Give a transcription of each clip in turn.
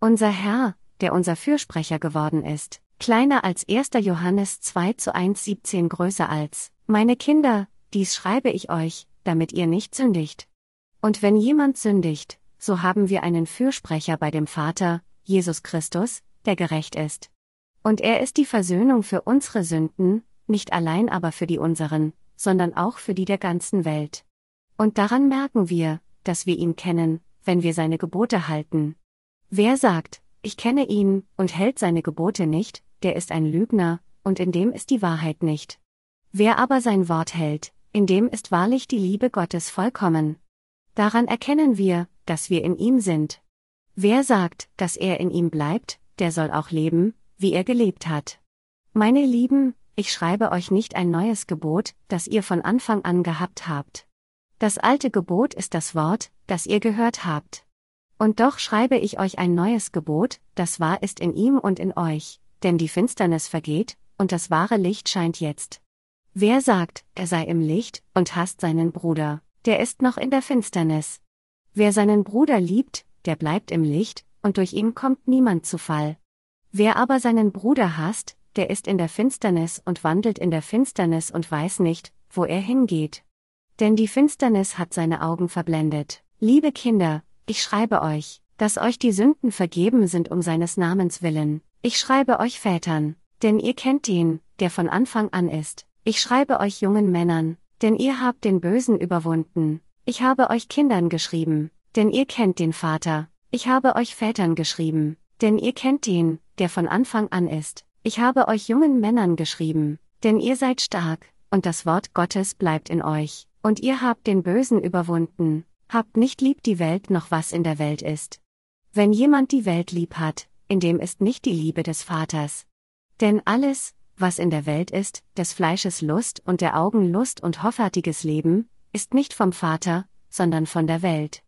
Unser Herr, der unser Fürsprecher geworden ist, kleiner als 1. Johannes 2 zu 1 17 größer als, meine Kinder, dies schreibe ich euch, damit ihr nicht sündigt. Und wenn jemand sündigt, so haben wir einen Fürsprecher bei dem Vater, Jesus Christus, der gerecht ist. Und er ist die Versöhnung für unsere Sünden, nicht allein aber für die unseren, sondern auch für die der ganzen Welt. Und daran merken wir, dass wir ihn kennen, wenn wir seine Gebote halten. Wer sagt, ich kenne ihn, und hält seine Gebote nicht, der ist ein Lügner, und in dem ist die Wahrheit nicht. Wer aber sein Wort hält, in dem ist wahrlich die Liebe Gottes vollkommen. Daran erkennen wir, dass wir in ihm sind. Wer sagt, dass er in ihm bleibt, der soll auch leben, wie er gelebt hat. Meine Lieben, ich schreibe euch nicht ein neues Gebot, das ihr von Anfang an gehabt habt. Das alte Gebot ist das Wort, das ihr gehört habt. Und doch schreibe ich euch ein neues Gebot, das wahr ist in ihm und in euch, denn die Finsternis vergeht, und das wahre Licht scheint jetzt. Wer sagt, er sei im Licht, und hasst seinen Bruder, der ist noch in der Finsternis. Wer seinen Bruder liebt, der bleibt im Licht, und durch ihn kommt niemand zu Fall. Wer aber seinen Bruder hasst, der ist in der Finsternis und wandelt in der Finsternis und weiß nicht, wo er hingeht. Denn die Finsternis hat seine Augen verblendet. Liebe Kinder, ich schreibe euch, dass euch die Sünden vergeben sind um seines Namens willen. Ich schreibe euch Vätern, denn ihr kennt den, der von Anfang an ist. Ich schreibe euch jungen Männern, denn ihr habt den Bösen überwunden. Ich habe euch Kindern geschrieben, denn ihr kennt den Vater. Ich habe euch Vätern geschrieben, denn ihr kennt den, der von Anfang an ist. Ich habe euch jungen Männern geschrieben, denn ihr seid stark, und das Wort Gottes bleibt in euch, und ihr habt den Bösen überwunden. Habt nicht lieb die Welt noch was in der Welt ist. Wenn jemand die Welt lieb hat, in dem ist nicht die Liebe des Vaters. Denn alles, was in der Welt ist, des Fleisches Lust und der Augen Lust und hoffärtiges Leben, ist nicht vom Vater, sondern von der Welt.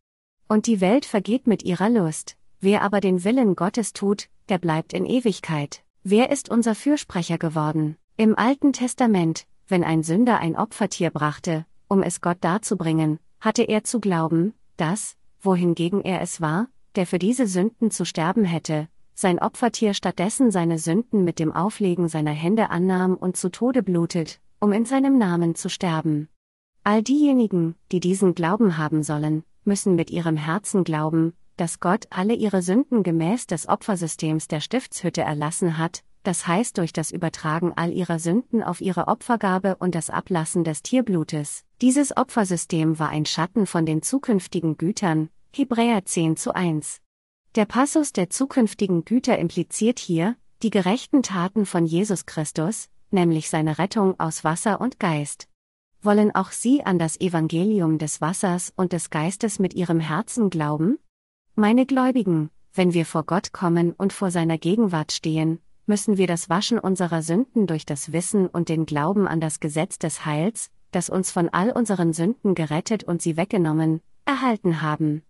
Und die Welt vergeht mit ihrer Lust, wer aber den Willen Gottes tut, der bleibt in Ewigkeit. Wer ist unser Fürsprecher geworden? Im Alten Testament, wenn ein Sünder ein Opfertier brachte, um es Gott darzubringen, hatte er zu glauben, dass, wohingegen er es war, der für diese Sünden zu sterben hätte, sein Opfertier stattdessen seine Sünden mit dem Auflegen seiner Hände annahm und zu Tode blutet, um in seinem Namen zu sterben. All diejenigen, die diesen Glauben haben sollen, müssen mit ihrem Herzen glauben, dass Gott alle ihre Sünden gemäß des Opfersystems der Stiftshütte erlassen hat, das heißt durch das Übertragen all ihrer Sünden auf ihre Opfergabe und das Ablassen des Tierblutes. Dieses Opfersystem war ein Schatten von den zukünftigen Gütern, Hebräer 10 zu 1. Der Passus der zukünftigen Güter impliziert hier, die gerechten Taten von Jesus Christus, nämlich seine Rettung aus Wasser und Geist. Wollen auch Sie an das Evangelium des Wassers und des Geistes mit Ihrem Herzen glauben? Meine Gläubigen, wenn wir vor Gott kommen und vor seiner Gegenwart stehen, müssen wir das Waschen unserer Sünden durch das Wissen und den Glauben an das Gesetz des Heils, das uns von all unseren Sünden gerettet und sie weggenommen, erhalten haben.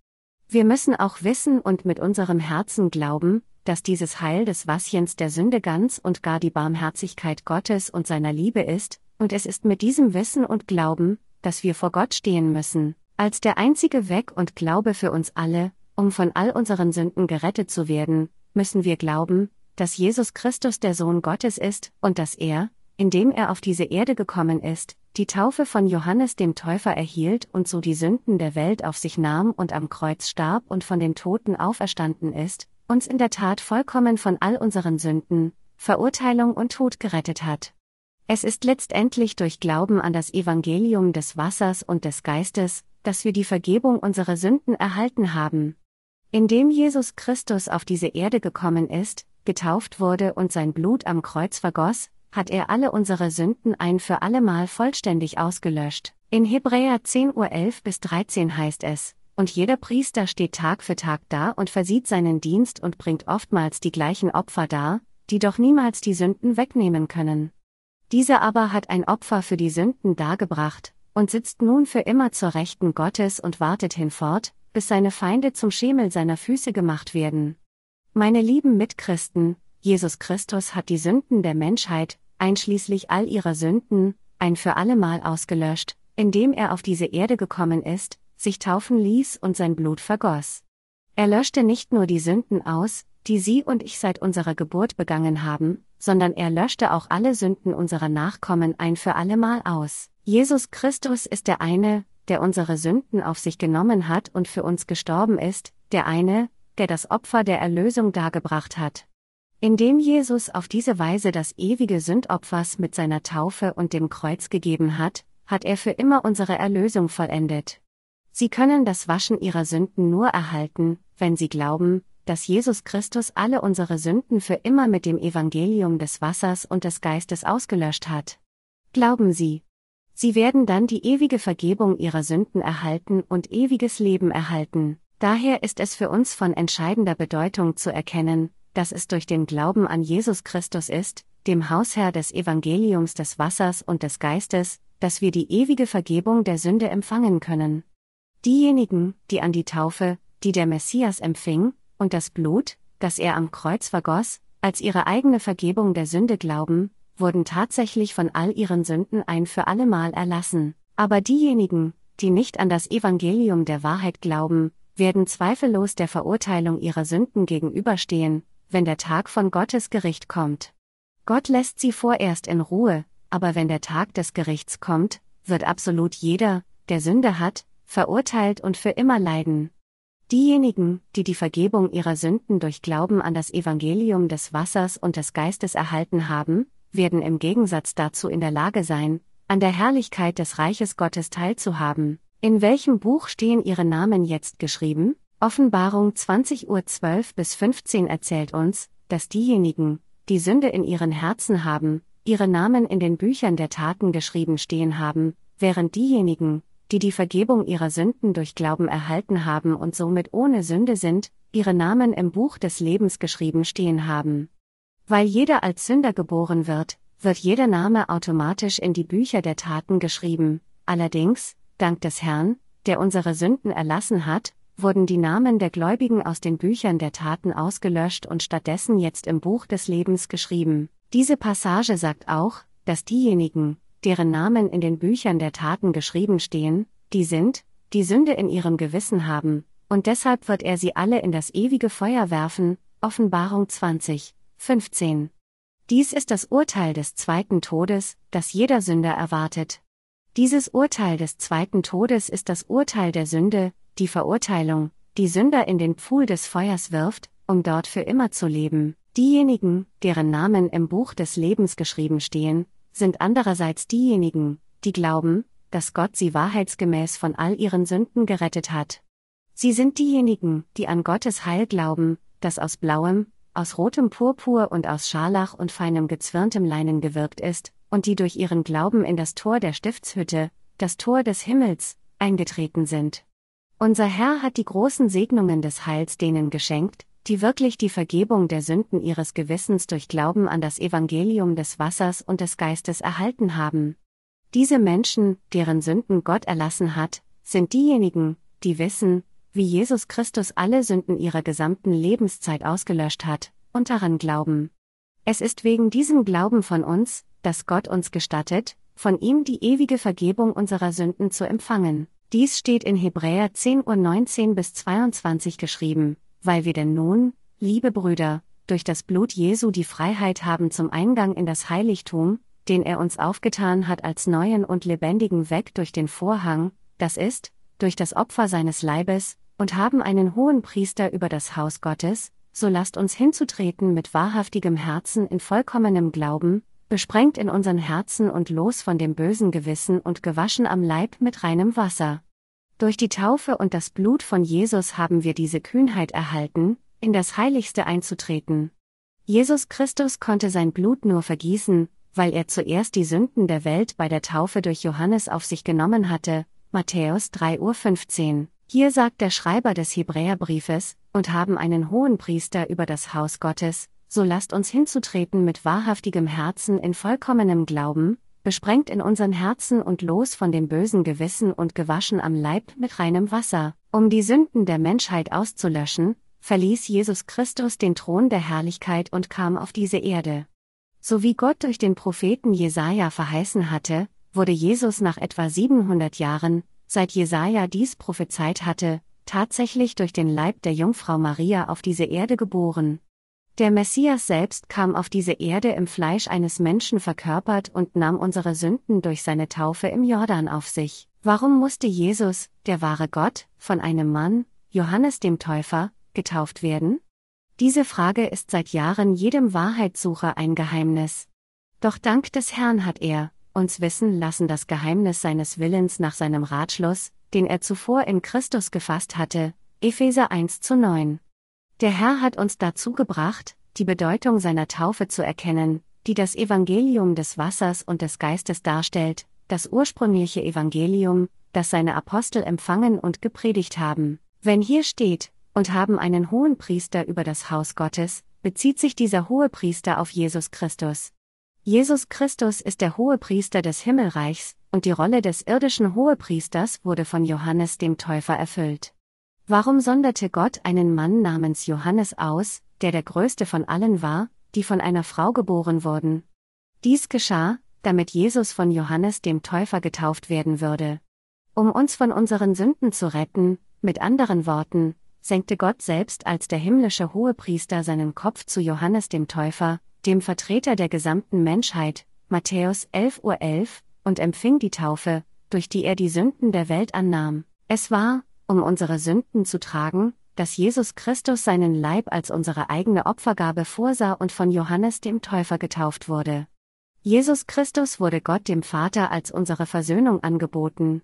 Wir müssen auch wissen und mit unserem Herzen glauben, dass dieses Heil des Waschens der Sünde ganz und gar die Barmherzigkeit Gottes und seiner Liebe ist, und es ist mit diesem Wissen und Glauben, dass wir vor Gott stehen müssen, als der einzige Weg und Glaube für uns alle, um von all unseren Sünden gerettet zu werden, müssen wir glauben, dass Jesus Christus der Sohn Gottes ist und dass er, indem er auf diese Erde gekommen ist, die Taufe von Johannes dem Täufer erhielt und so die Sünden der Welt auf sich nahm und am Kreuz starb und von den Toten auferstanden ist, uns in der Tat vollkommen von all unseren Sünden, Verurteilung und Tod gerettet hat. Es ist letztendlich durch Glauben an das Evangelium des Wassers und des Geistes, dass wir die Vergebung unserer Sünden erhalten haben. Indem Jesus Christus auf diese Erde gekommen ist, getauft wurde und sein Blut am Kreuz vergoss, hat er alle unsere Sünden ein für allemal vollständig ausgelöscht. In Hebräer 10 Uhr 11 bis 13 heißt es, und jeder Priester steht Tag für Tag da und versieht seinen Dienst und bringt oftmals die gleichen Opfer dar, die doch niemals die Sünden wegnehmen können. Dieser aber hat ein Opfer für die Sünden dargebracht, und sitzt nun für immer zur Rechten Gottes und wartet hinfort, bis seine Feinde zum Schemel seiner Füße gemacht werden. Meine lieben Mitchristen, Jesus Christus hat die Sünden der Menschheit, einschließlich all ihrer Sünden, ein für allemal ausgelöscht, indem er auf diese Erde gekommen ist, sich taufen ließ und sein Blut vergoss. Er löschte nicht nur die Sünden aus, die Sie und ich seit unserer Geburt begangen haben, sondern er löschte auch alle Sünden unserer Nachkommen ein für allemal aus. Jesus Christus ist der eine, der unsere Sünden auf sich genommen hat und für uns gestorben ist, der eine, der das Opfer der Erlösung dargebracht hat. Indem Jesus auf diese Weise das ewige Sündopfers mit seiner Taufe und dem Kreuz gegeben hat, hat er für immer unsere Erlösung vollendet. Sie können das Waschen ihrer Sünden nur erhalten, wenn sie glauben, dass Jesus Christus alle unsere Sünden für immer mit dem Evangelium des Wassers und des Geistes ausgelöscht hat. Glauben Sie. Sie werden dann die ewige Vergebung ihrer Sünden erhalten und ewiges Leben erhalten. Daher ist es für uns von entscheidender Bedeutung zu erkennen, dass es durch den Glauben an Jesus Christus ist, dem Hausherr des Evangeliums des Wassers und des Geistes, dass wir die ewige Vergebung der Sünde empfangen können. Diejenigen, die an die Taufe, die der Messias empfing, und das Blut, das er am Kreuz vergoss, als ihre eigene Vergebung der Sünde glauben, wurden tatsächlich von all ihren Sünden ein für allemal erlassen. Aber diejenigen, die nicht an das Evangelium der Wahrheit glauben, werden zweifellos der Verurteilung ihrer Sünden gegenüberstehen, wenn der Tag von Gottes Gericht kommt. Gott lässt sie vorerst in Ruhe, aber wenn der Tag des Gerichts kommt, wird absolut jeder, der Sünde hat, verurteilt und für immer leiden. Diejenigen, die die Vergebung ihrer Sünden durch Glauben an das Evangelium des Wassers und des Geistes erhalten haben, werden im Gegensatz dazu in der Lage sein, an der Herrlichkeit des Reiches Gottes teilzuhaben. In welchem Buch stehen ihre Namen jetzt geschrieben? Offenbarung 20 Uhr 12 bis 15 erzählt uns, dass diejenigen, die Sünde in ihren Herzen haben, ihre Namen in den Büchern der Taten geschrieben stehen haben, während diejenigen, die die Vergebung ihrer Sünden durch Glauben erhalten haben und somit ohne Sünde sind, ihre Namen im Buch des Lebens geschrieben stehen haben. Weil jeder als Sünder geboren wird, wird jeder Name automatisch in die Bücher der Taten geschrieben, allerdings, dank des Herrn, der unsere Sünden erlassen hat, wurden die Namen der Gläubigen aus den Büchern der Taten ausgelöscht und stattdessen jetzt im Buch des Lebens geschrieben. Diese Passage sagt auch, dass diejenigen, deren Namen in den Büchern der Taten geschrieben stehen, die sind, die Sünde in ihrem Gewissen haben, und deshalb wird er sie alle in das ewige Feuer werfen. Offenbarung 20, 15. Dies ist das Urteil des zweiten Todes, das jeder Sünder erwartet. Dieses Urteil des zweiten Todes ist das Urteil der Sünde, die Verurteilung, die Sünder in den Pfuhl des Feuers wirft, um dort für immer zu leben. Diejenigen, deren Namen im Buch des Lebens geschrieben stehen, sind andererseits diejenigen, die glauben, dass Gott sie wahrheitsgemäß von all ihren Sünden gerettet hat. Sie sind diejenigen, die an Gottes Heil glauben, das aus blauem, aus rotem Purpur und aus Scharlach und feinem gezwirntem Leinen gewirkt ist, und die durch ihren Glauben in das Tor der Stiftshütte, das Tor des Himmels, eingetreten sind. Unser Herr hat die großen Segnungen des Heils denen geschenkt, die wirklich die Vergebung der Sünden ihres Gewissens durch Glauben an das Evangelium des Wassers und des Geistes erhalten haben. Diese Menschen, deren Sünden Gott erlassen hat, sind diejenigen, die wissen, wie Jesus Christus alle Sünden ihrer gesamten Lebenszeit ausgelöscht hat, und daran glauben. Es ist wegen diesem Glauben von uns, dass Gott uns gestattet, von ihm die ewige Vergebung unserer Sünden zu empfangen. Dies steht in Hebräer 10 Uhr 19 bis 22 geschrieben, weil wir denn nun, liebe Brüder, durch das Blut Jesu die Freiheit haben zum Eingang in das Heiligtum, den er uns aufgetan hat als neuen und lebendigen Weg durch den Vorhang, das ist, durch das Opfer seines Leibes, und haben einen hohen Priester über das Haus Gottes, so lasst uns hinzutreten mit wahrhaftigem Herzen in vollkommenem Glauben, besprengt in unseren Herzen und los von dem bösen Gewissen und gewaschen am Leib mit reinem Wasser. Durch die Taufe und das Blut von Jesus haben wir diese Kühnheit erhalten, in das Heiligste einzutreten. Jesus Christus konnte sein Blut nur vergießen, weil er zuerst die Sünden der Welt bei der Taufe durch Johannes auf sich genommen hatte, Matthäus 3.15 Uhr. Hier sagt der Schreiber des Hebräerbriefes, und haben einen hohen Priester über das Haus Gottes, so lasst uns hinzutreten mit wahrhaftigem Herzen in vollkommenem Glauben, besprengt in unseren Herzen und los von dem bösen Gewissen und gewaschen am Leib mit reinem Wasser, um die Sünden der Menschheit auszulöschen, verließ Jesus Christus den Thron der Herrlichkeit und kam auf diese Erde. So wie Gott durch den Propheten Jesaja verheißen hatte, wurde Jesus nach etwa 700 Jahren, seit Jesaja dies prophezeit hatte, tatsächlich durch den Leib der Jungfrau Maria auf diese Erde geboren. Der Messias selbst kam auf diese Erde im Fleisch eines Menschen verkörpert und nahm unsere Sünden durch seine Taufe im Jordan auf sich. Warum musste Jesus, der wahre Gott, von einem Mann, Johannes dem Täufer, getauft werden? Diese Frage ist seit Jahren jedem Wahrheitssucher ein Geheimnis. Doch dank des Herrn hat er, uns wissen lassen das Geheimnis seines Willens nach seinem Ratschluss, den er zuvor in Christus gefasst hatte, Epheser 1 zu 9. Der Herr hat uns dazu gebracht, die Bedeutung seiner Taufe zu erkennen, die das Evangelium des Wassers und des Geistes darstellt, das ursprüngliche Evangelium, das seine Apostel empfangen und gepredigt haben. Wenn hier steht, und haben einen hohen Priester über das Haus Gottes, bezieht sich dieser hohe Priester auf Jesus Christus. Jesus Christus ist der hohe Priester des Himmelreichs, und die Rolle des irdischen Hohepriesters wurde von Johannes dem Täufer erfüllt. Warum sonderte Gott einen Mann namens Johannes aus, der der größte von allen war, die von einer Frau geboren wurden? Dies geschah, damit Jesus von Johannes dem Täufer getauft werden würde. Um uns von unseren Sünden zu retten, mit anderen Worten, senkte Gott selbst als der himmlische Hohepriester seinen Kopf zu Johannes dem Täufer, dem Vertreter der gesamten Menschheit, Matthäus 11.11, Uhr 11, und empfing die Taufe, durch die er die Sünden der Welt annahm. Es war, um unsere Sünden zu tragen, dass Jesus Christus seinen Leib als unsere eigene Opfergabe vorsah und von Johannes dem Täufer getauft wurde. Jesus Christus wurde Gott dem Vater als unsere Versöhnung angeboten.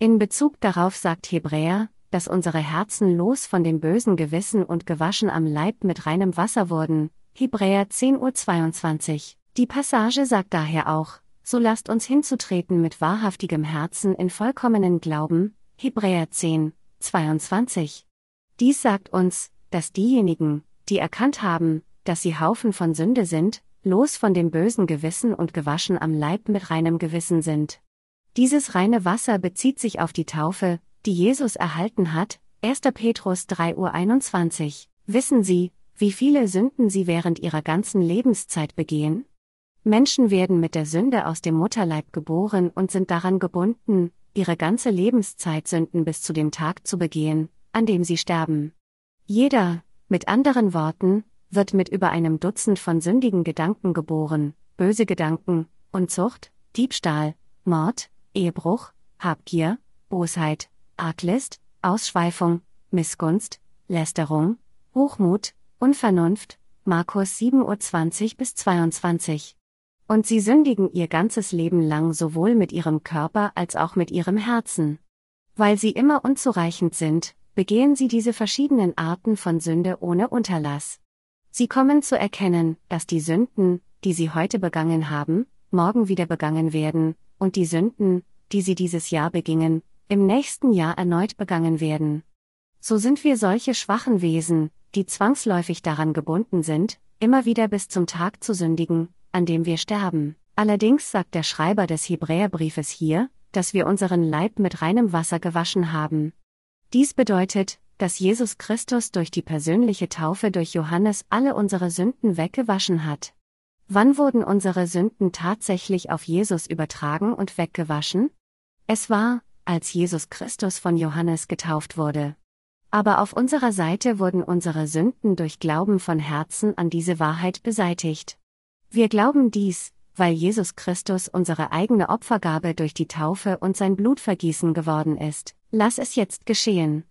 In Bezug darauf sagt Hebräer, dass unsere Herzen los von dem bösen Gewissen und gewaschen am Leib mit reinem Wasser wurden. Hebräer 10.22 Uhr. Die Passage sagt daher auch, so lasst uns hinzutreten mit wahrhaftigem Herzen in vollkommenen Glauben. Hebräer 10, 22. Dies sagt uns, dass diejenigen, die erkannt haben, dass sie Haufen von Sünde sind, los von dem bösen Gewissen und gewaschen am Leib mit reinem Gewissen sind. Dieses reine Wasser bezieht sich auf die Taufe, die Jesus erhalten hat, 1. Petrus 3.21 Uhr. Wissen Sie, wie viele Sünden Sie während Ihrer ganzen Lebenszeit begehen? Menschen werden mit der Sünde aus dem Mutterleib geboren und sind daran gebunden, ihre ganze Lebenszeit Sünden bis zu dem Tag zu begehen, an dem sie sterben. Jeder, mit anderen Worten, wird mit über einem Dutzend von sündigen Gedanken geboren, böse Gedanken, Unzucht, Diebstahl, Mord, Ehebruch, Habgier, Bosheit, Arglist, Ausschweifung, Missgunst, Lästerung, Hochmut, Unvernunft, Markus 7.20 bis 22. Und sie sündigen ihr ganzes Leben lang sowohl mit ihrem Körper als auch mit ihrem Herzen. Weil sie immer unzureichend sind, begehen sie diese verschiedenen Arten von Sünde ohne Unterlass. Sie kommen zu erkennen, dass die Sünden, die sie heute begangen haben, morgen wieder begangen werden, und die Sünden, die sie dieses Jahr begingen, im nächsten Jahr erneut begangen werden. So sind wir solche schwachen Wesen, die zwangsläufig daran gebunden sind, immer wieder bis zum Tag zu sündigen, an dem wir sterben. Allerdings sagt der Schreiber des Hebräerbriefes hier, dass wir unseren Leib mit reinem Wasser gewaschen haben. Dies bedeutet, dass Jesus Christus durch die persönliche Taufe durch Johannes alle unsere Sünden weggewaschen hat. Wann wurden unsere Sünden tatsächlich auf Jesus übertragen und weggewaschen? Es war, als Jesus Christus von Johannes getauft wurde. Aber auf unserer Seite wurden unsere Sünden durch Glauben von Herzen an diese Wahrheit beseitigt. Wir glauben dies, weil Jesus Christus unsere eigene Opfergabe durch die Taufe und sein Blutvergießen geworden ist. Lass es jetzt geschehen.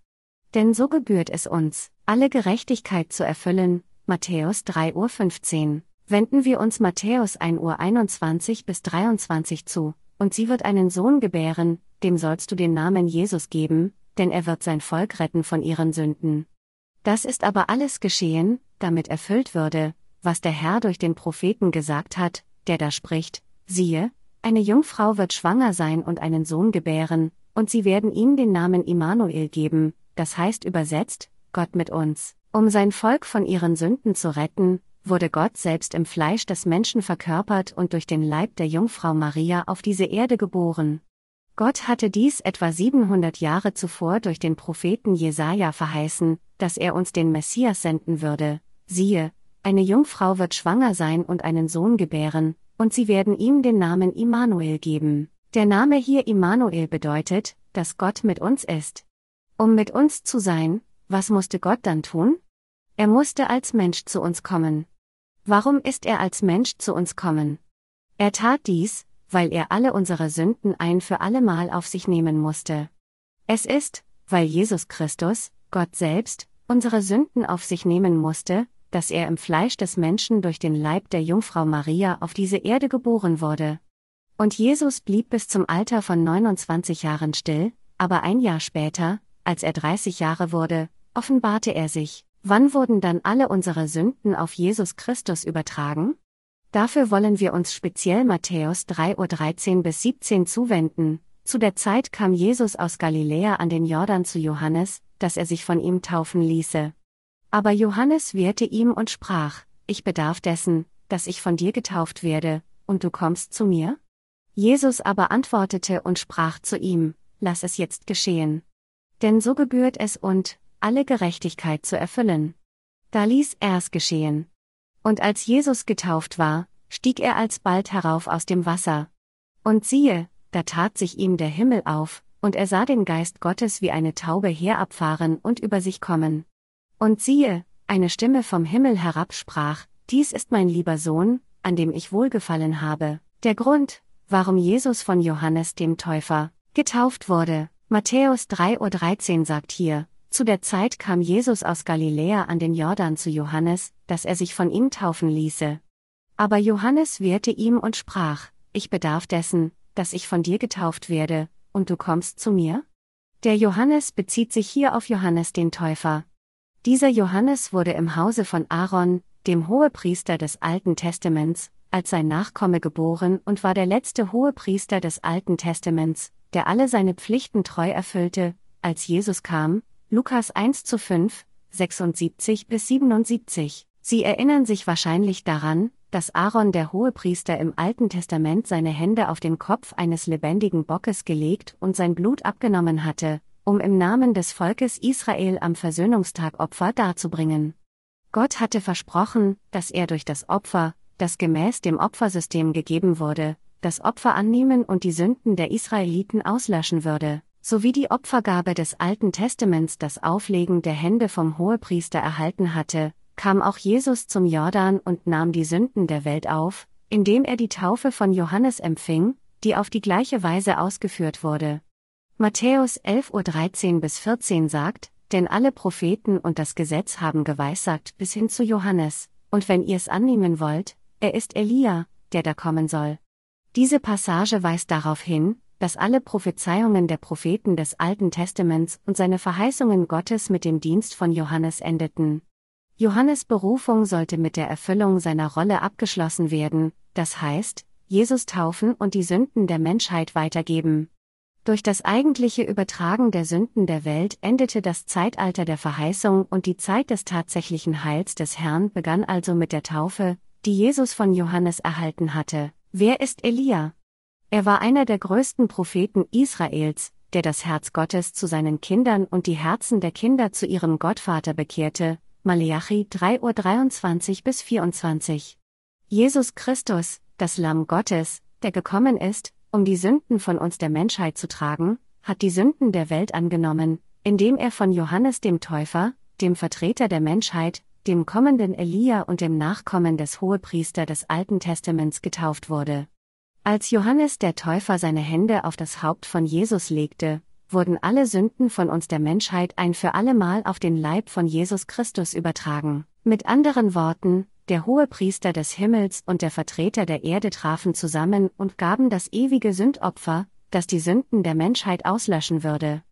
Denn so gebührt es uns, alle Gerechtigkeit zu erfüllen. Matthäus 3.15 Uhr. Wenden wir uns Matthäus 1 Uhr 21 bis 23 zu, und sie wird einen Sohn gebären, dem sollst du den Namen Jesus geben, denn er wird sein Volk retten von ihren Sünden. Das ist aber alles geschehen, damit erfüllt würde, was der Herr durch den Propheten gesagt hat, der da spricht, siehe, eine Jungfrau wird schwanger sein und einen Sohn gebären, und sie werden ihm den Namen Immanuel geben, das heißt übersetzt, Gott mit uns. Um sein Volk von ihren Sünden zu retten, wurde Gott selbst im Fleisch des Menschen verkörpert und durch den Leib der Jungfrau Maria auf diese Erde geboren. Gott hatte dies etwa 700 Jahre zuvor durch den Propheten Jesaja verheißen, dass er uns den Messias senden würde. Siehe, eine Jungfrau wird schwanger sein und einen Sohn gebären, und sie werden ihm den Namen Immanuel geben. Der Name hier Immanuel bedeutet, dass Gott mit uns ist. Um mit uns zu sein, was musste Gott dann tun? Er musste als Mensch zu uns kommen. Warum ist er als Mensch zu uns kommen? Er tat dies, weil er alle unsere Sünden ein für allemal auf sich nehmen musste. Es ist, weil Jesus Christus, Gott selbst, unsere Sünden auf sich nehmen musste, dass er im Fleisch des Menschen durch den Leib der Jungfrau Maria auf diese Erde geboren wurde. Und Jesus blieb bis zum Alter von 29 Jahren still, aber ein Jahr später, als er 30 Jahre wurde, offenbarte er sich. Wann wurden dann alle unsere Sünden auf Jesus Christus übertragen? Dafür wollen wir uns speziell Matthäus 3.13 Uhr bis 17 zuwenden. Zu der Zeit kam Jesus aus Galiläa an den Jordan zu Johannes, dass er sich von ihm taufen ließe. Aber Johannes wehrte ihm und sprach, Ich bedarf dessen, dass ich von dir getauft werde, und du kommst zu mir? Jesus aber antwortete und sprach zu ihm, Lass es jetzt geschehen. Denn so gebührt es und, alle Gerechtigkeit zu erfüllen. Da ließ er es geschehen. Und als Jesus getauft war, stieg er alsbald herauf aus dem Wasser. Und siehe, da tat sich ihm der Himmel auf, und er sah den Geist Gottes wie eine Taube herabfahren und über sich kommen. Und siehe, eine Stimme vom Himmel herab sprach, Dies ist mein lieber Sohn, an dem ich wohlgefallen habe. Der Grund, warum Jesus von Johannes dem Täufer getauft wurde. Matthäus 3.13 Uhr sagt hier, zu der Zeit kam Jesus aus Galiläa an den Jordan zu Johannes, dass er sich von ihm taufen ließe. Aber Johannes wehrte ihm und sprach, Ich bedarf dessen, dass ich von dir getauft werde, und du kommst zu mir? Der Johannes bezieht sich hier auf Johannes den Täufer, dieser Johannes wurde im Hause von Aaron, dem Hohepriester des Alten Testaments, als sein Nachkomme geboren und war der letzte Hohepriester des Alten Testaments, der alle seine Pflichten treu erfüllte, als Jesus kam, Lukas 1 zu 5, 76 bis 77. Sie erinnern sich wahrscheinlich daran, dass Aaron der Hohepriester im Alten Testament seine Hände auf den Kopf eines lebendigen Bockes gelegt und sein Blut abgenommen hatte, um im Namen des Volkes Israel am Versöhnungstag Opfer darzubringen. Gott hatte versprochen, dass er durch das Opfer, das gemäß dem Opfersystem gegeben wurde, das Opfer annehmen und die Sünden der Israeliten auslöschen würde, sowie die Opfergabe des Alten Testaments das Auflegen der Hände vom Hohepriester erhalten hatte, kam auch Jesus zum Jordan und nahm die Sünden der Welt auf, indem er die Taufe von Johannes empfing, die auf die gleiche Weise ausgeführt wurde. Matthäus 11.13 Uhr bis 14 sagt, denn alle Propheten und das Gesetz haben geweissagt bis hin zu Johannes, und wenn ihr es annehmen wollt, er ist Elia, der da kommen soll. Diese Passage weist darauf hin, dass alle Prophezeiungen der Propheten des Alten Testaments und seine Verheißungen Gottes mit dem Dienst von Johannes endeten. Johannes Berufung sollte mit der Erfüllung seiner Rolle abgeschlossen werden, das heißt, Jesus taufen und die Sünden der Menschheit weitergeben. Durch das eigentliche Übertragen der Sünden der Welt endete das Zeitalter der Verheißung und die Zeit des tatsächlichen Heils des Herrn begann also mit der Taufe, die Jesus von Johannes erhalten hatte. Wer ist Elia? Er war einer der größten Propheten Israels, der das Herz Gottes zu seinen Kindern und die Herzen der Kinder zu ihrem Gottvater bekehrte. Maleachi 3.23 bis 24. Jesus Christus, das Lamm Gottes, der gekommen ist, um die Sünden von uns der Menschheit zu tragen, hat die Sünden der Welt angenommen, indem er von Johannes dem Täufer, dem Vertreter der Menschheit, dem kommenden Elia und dem Nachkommen des Hohepriester des Alten Testaments getauft wurde. Als Johannes der Täufer seine Hände auf das Haupt von Jesus legte, wurden alle Sünden von uns der Menschheit ein für allemal auf den Leib von Jesus Christus übertragen. Mit anderen Worten, der Hohepriester des Himmels und der Vertreter der Erde trafen zusammen und gaben das ewige Sündopfer, das die Sünden der Menschheit auslöschen würde.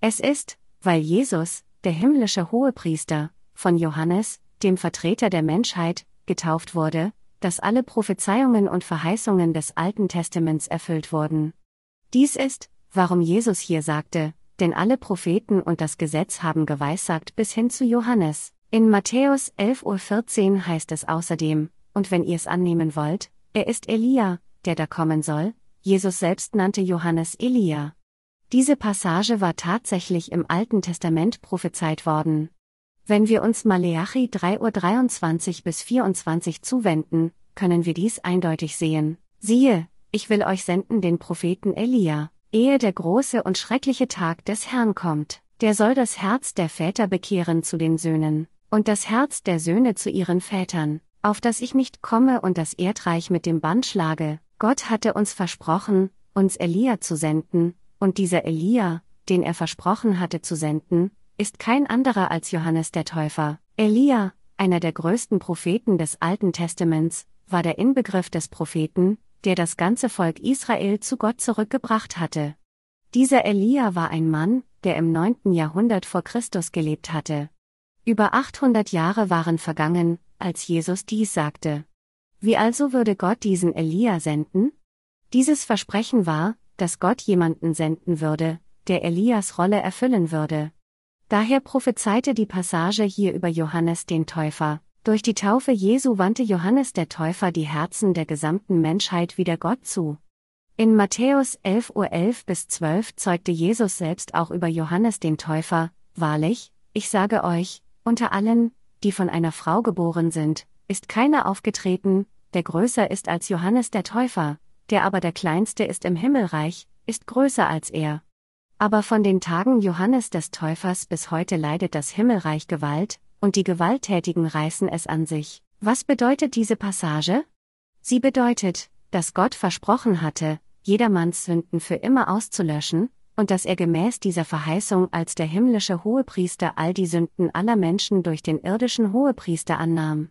Es ist, weil Jesus, der himmlische Hohepriester, von Johannes, dem Vertreter der Menschheit, getauft wurde, dass alle Prophezeiungen und Verheißungen des Alten Testaments erfüllt wurden. Dies ist, warum Jesus hier sagte, denn alle Propheten und das Gesetz haben geweissagt bis hin zu Johannes. In Matthäus 11.14 Uhr heißt es außerdem, und wenn ihr es annehmen wollt, er ist Elia, der da kommen soll, Jesus selbst nannte Johannes Elia. Diese Passage war tatsächlich im Alten Testament prophezeit worden. Wenn wir uns Maleachi 3.23 Uhr bis 24 zuwenden, können wir dies eindeutig sehen. Siehe, ich will euch senden den Propheten Elia, ehe der große und schreckliche Tag des Herrn kommt, der soll das Herz der Väter bekehren zu den Söhnen und das Herz der Söhne zu ihren Vätern, auf dass ich nicht komme und das Erdreich mit dem Band schlage. Gott hatte uns versprochen, uns Elia zu senden, und dieser Elia, den er versprochen hatte zu senden, ist kein anderer als Johannes der Täufer. Elia, einer der größten Propheten des Alten Testaments, war der Inbegriff des Propheten, der das ganze Volk Israel zu Gott zurückgebracht hatte. Dieser Elia war ein Mann, der im 9. Jahrhundert vor Christus gelebt hatte. Über 800 Jahre waren vergangen, als Jesus dies sagte. Wie also würde Gott diesen Elia senden? Dieses Versprechen war, dass Gott jemanden senden würde, der Elias Rolle erfüllen würde. Daher prophezeite die Passage hier über Johannes den Täufer. Durch die Taufe Jesu wandte Johannes der Täufer die Herzen der gesamten Menschheit wieder Gott zu. In Matthäus 11 Uhr 11 bis 12 zeugte Jesus selbst auch über Johannes den Täufer, Wahrlich, ich sage euch, unter allen, die von einer Frau geboren sind, ist keiner aufgetreten, der größer ist als Johannes der Täufer, der aber der kleinste ist im Himmelreich, ist größer als er. Aber von den Tagen Johannes des Täufers bis heute leidet das Himmelreich Gewalt, und die Gewalttätigen reißen es an sich. Was bedeutet diese Passage? Sie bedeutet, dass Gott versprochen hatte, jedermanns Sünden für immer auszulöschen, und dass er gemäß dieser Verheißung als der himmlische Hohepriester all die Sünden aller Menschen durch den irdischen Hohepriester annahm.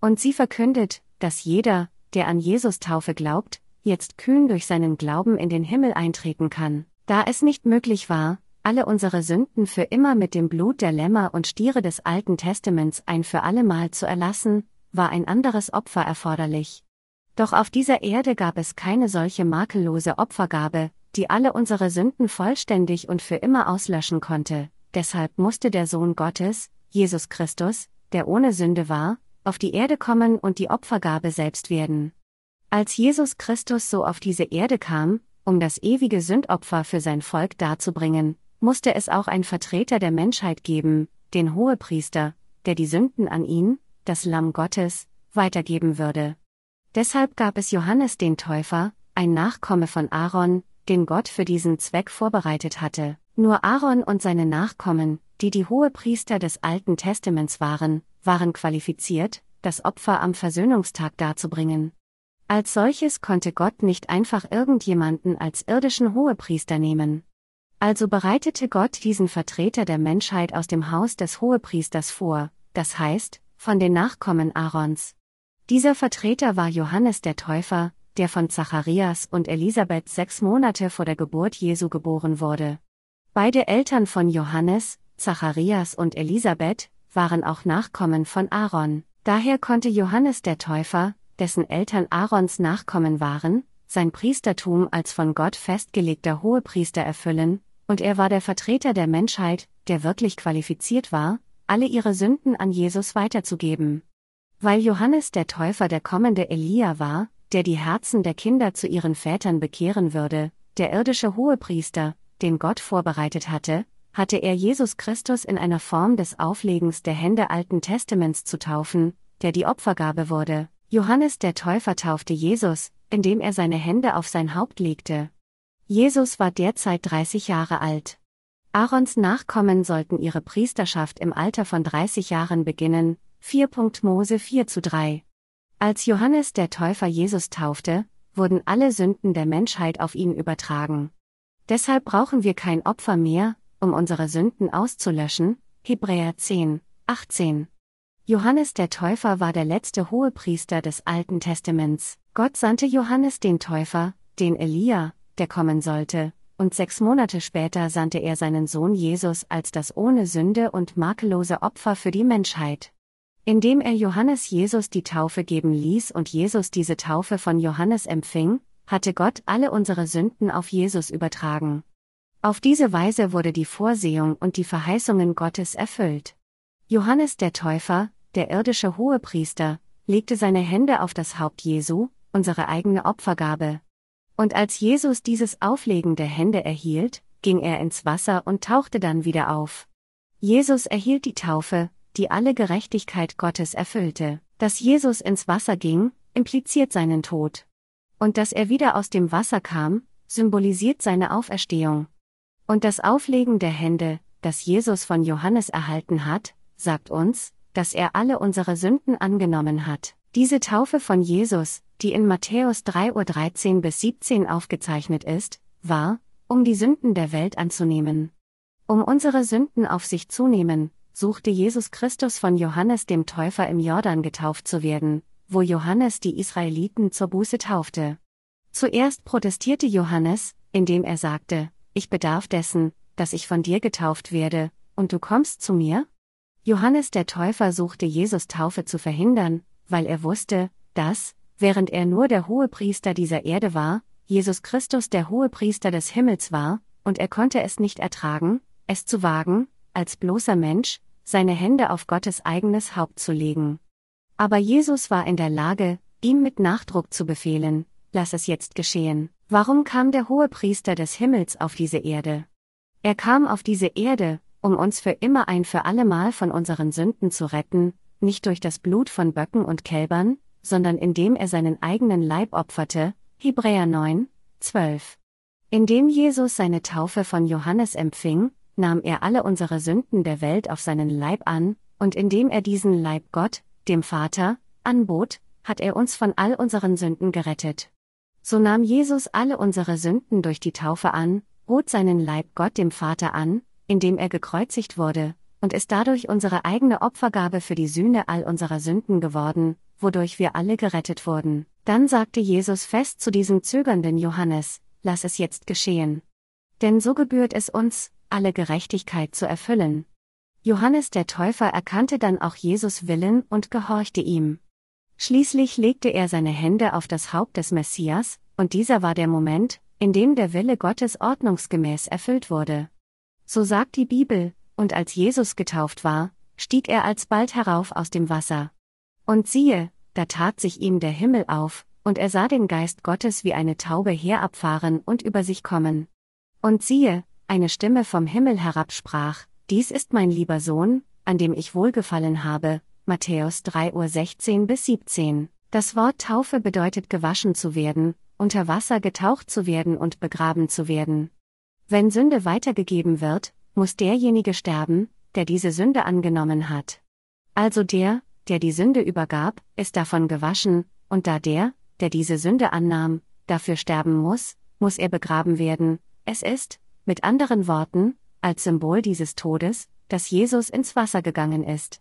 Und sie verkündet, dass jeder, der an Jesus Taufe glaubt, jetzt kühn durch seinen Glauben in den Himmel eintreten kann, da es nicht möglich war, alle unsere Sünden für immer mit dem Blut der Lämmer und Stiere des Alten Testaments ein für allemal zu erlassen, war ein anderes Opfer erforderlich. Doch auf dieser Erde gab es keine solche makellose Opfergabe, die alle unsere Sünden vollständig und für immer auslöschen konnte, deshalb musste der Sohn Gottes, Jesus Christus, der ohne Sünde war, auf die Erde kommen und die Opfergabe selbst werden. Als Jesus Christus so auf diese Erde kam, um das ewige Sündopfer für sein Volk darzubringen, musste es auch ein Vertreter der Menschheit geben, den Hohepriester, der die Sünden an ihn, das Lamm Gottes, weitergeben würde. Deshalb gab es Johannes den Täufer, ein Nachkomme von Aaron, den Gott für diesen Zweck vorbereitet hatte. Nur Aaron und seine Nachkommen, die die Hohepriester des Alten Testaments waren, waren qualifiziert, das Opfer am Versöhnungstag darzubringen. Als solches konnte Gott nicht einfach irgendjemanden als irdischen Hohepriester nehmen. Also bereitete Gott diesen Vertreter der Menschheit aus dem Haus des Hohepriesters vor, das heißt, von den Nachkommen Aarons. Dieser Vertreter war Johannes der Täufer, der von Zacharias und Elisabeth sechs Monate vor der Geburt Jesu geboren wurde. Beide Eltern von Johannes, Zacharias und Elisabeth, waren auch Nachkommen von Aaron. Daher konnte Johannes der Täufer, dessen Eltern Aarons Nachkommen waren, sein Priestertum als von Gott festgelegter Hohepriester erfüllen, und er war der Vertreter der Menschheit, der wirklich qualifiziert war, alle ihre Sünden an Jesus weiterzugeben. Weil Johannes der Täufer der kommende Elia war, der die Herzen der Kinder zu ihren Vätern bekehren würde, der irdische Hohepriester, den Gott vorbereitet hatte, hatte er Jesus Christus in einer Form des Auflegens der Hände Alten Testaments zu taufen, der die Opfergabe wurde. Johannes der Täufer taufte Jesus, indem er seine Hände auf sein Haupt legte. Jesus war derzeit 30 Jahre alt. Aarons Nachkommen sollten ihre Priesterschaft im Alter von 30 Jahren beginnen, 4. Mose 4 zu 3. Als Johannes der Täufer Jesus taufte, wurden alle Sünden der Menschheit auf ihn übertragen. Deshalb brauchen wir kein Opfer mehr, um unsere Sünden auszulöschen, Hebräer 10, 18. Johannes der Täufer war der letzte Hohepriester des Alten Testaments. Gott sandte Johannes den Täufer, den Elia, der kommen sollte, und sechs Monate später sandte er seinen Sohn Jesus als das ohne Sünde und makellose Opfer für die Menschheit. Indem er Johannes Jesus die Taufe geben ließ und Jesus diese Taufe von Johannes empfing, hatte Gott alle unsere Sünden auf Jesus übertragen. Auf diese Weise wurde die Vorsehung und die Verheißungen Gottes erfüllt. Johannes der Täufer, der irdische Hohepriester, legte seine Hände auf das Haupt Jesu, unsere eigene Opfergabe. Und als Jesus dieses Auflegen der Hände erhielt, ging er ins Wasser und tauchte dann wieder auf. Jesus erhielt die Taufe, die alle Gerechtigkeit Gottes erfüllte. Dass Jesus ins Wasser ging, impliziert seinen Tod. Und dass er wieder aus dem Wasser kam, symbolisiert seine Auferstehung. Und das Auflegen der Hände, das Jesus von Johannes erhalten hat, sagt uns, dass er alle unsere Sünden angenommen hat. Diese Taufe von Jesus, die in Matthäus 3.13 bis 17 aufgezeichnet ist, war, um die Sünden der Welt anzunehmen. Um unsere Sünden auf sich zu nehmen, suchte Jesus Christus von Johannes dem Täufer im Jordan getauft zu werden, wo Johannes die Israeliten zur Buße taufte. Zuerst protestierte Johannes, indem er sagte, ich bedarf dessen, dass ich von dir getauft werde, und du kommst zu mir? Johannes der Täufer suchte Jesus Taufe zu verhindern, weil er wusste, dass, während er nur der Hohepriester dieser Erde war, Jesus Christus der Hohepriester des Himmels war, und er konnte es nicht ertragen, es zu wagen, als bloßer Mensch, seine Hände auf Gottes eigenes Haupt zu legen. Aber Jesus war in der Lage, ihm mit Nachdruck zu befehlen, lass es jetzt geschehen. Warum kam der Hohepriester des Himmels auf diese Erde? Er kam auf diese Erde, um uns für immer ein für allemal von unseren Sünden zu retten, nicht durch das Blut von Böcken und Kälbern, sondern indem er seinen eigenen Leib opferte, Hebräer 9, 12. Indem Jesus seine Taufe von Johannes empfing, nahm er alle unsere Sünden der Welt auf seinen Leib an, und indem er diesen Leib Gott, dem Vater, anbot, hat er uns von all unseren Sünden gerettet. So nahm Jesus alle unsere Sünden durch die Taufe an, bot seinen Leib Gott dem Vater an, indem er gekreuzigt wurde, und ist dadurch unsere eigene Opfergabe für die Sühne all unserer Sünden geworden, wodurch wir alle gerettet wurden. Dann sagte Jesus fest zu diesem zögernden Johannes, lass es jetzt geschehen. Denn so gebührt es uns, alle Gerechtigkeit zu erfüllen. Johannes der Täufer erkannte dann auch Jesus Willen und gehorchte ihm. Schließlich legte er seine Hände auf das Haupt des Messias, und dieser war der Moment, in dem der Wille Gottes ordnungsgemäß erfüllt wurde. So sagt die Bibel, und als Jesus getauft war, stieg er alsbald herauf aus dem Wasser. Und siehe, da tat sich ihm der Himmel auf, und er sah den Geist Gottes wie eine Taube herabfahren und über sich kommen. Und siehe, eine Stimme vom Himmel herab sprach, Dies ist mein lieber Sohn, an dem ich wohlgefallen habe, Matthäus 3 Uhr 16 bis 17. Das Wort Taufe bedeutet gewaschen zu werden, unter Wasser getaucht zu werden und begraben zu werden. Wenn Sünde weitergegeben wird, muss derjenige sterben, der diese Sünde angenommen hat. Also der, der die Sünde übergab, ist davon gewaschen, und da der, der diese Sünde annahm, dafür sterben muss, muss er begraben werden. Es ist, mit anderen Worten, als Symbol dieses Todes, dass Jesus ins Wasser gegangen ist.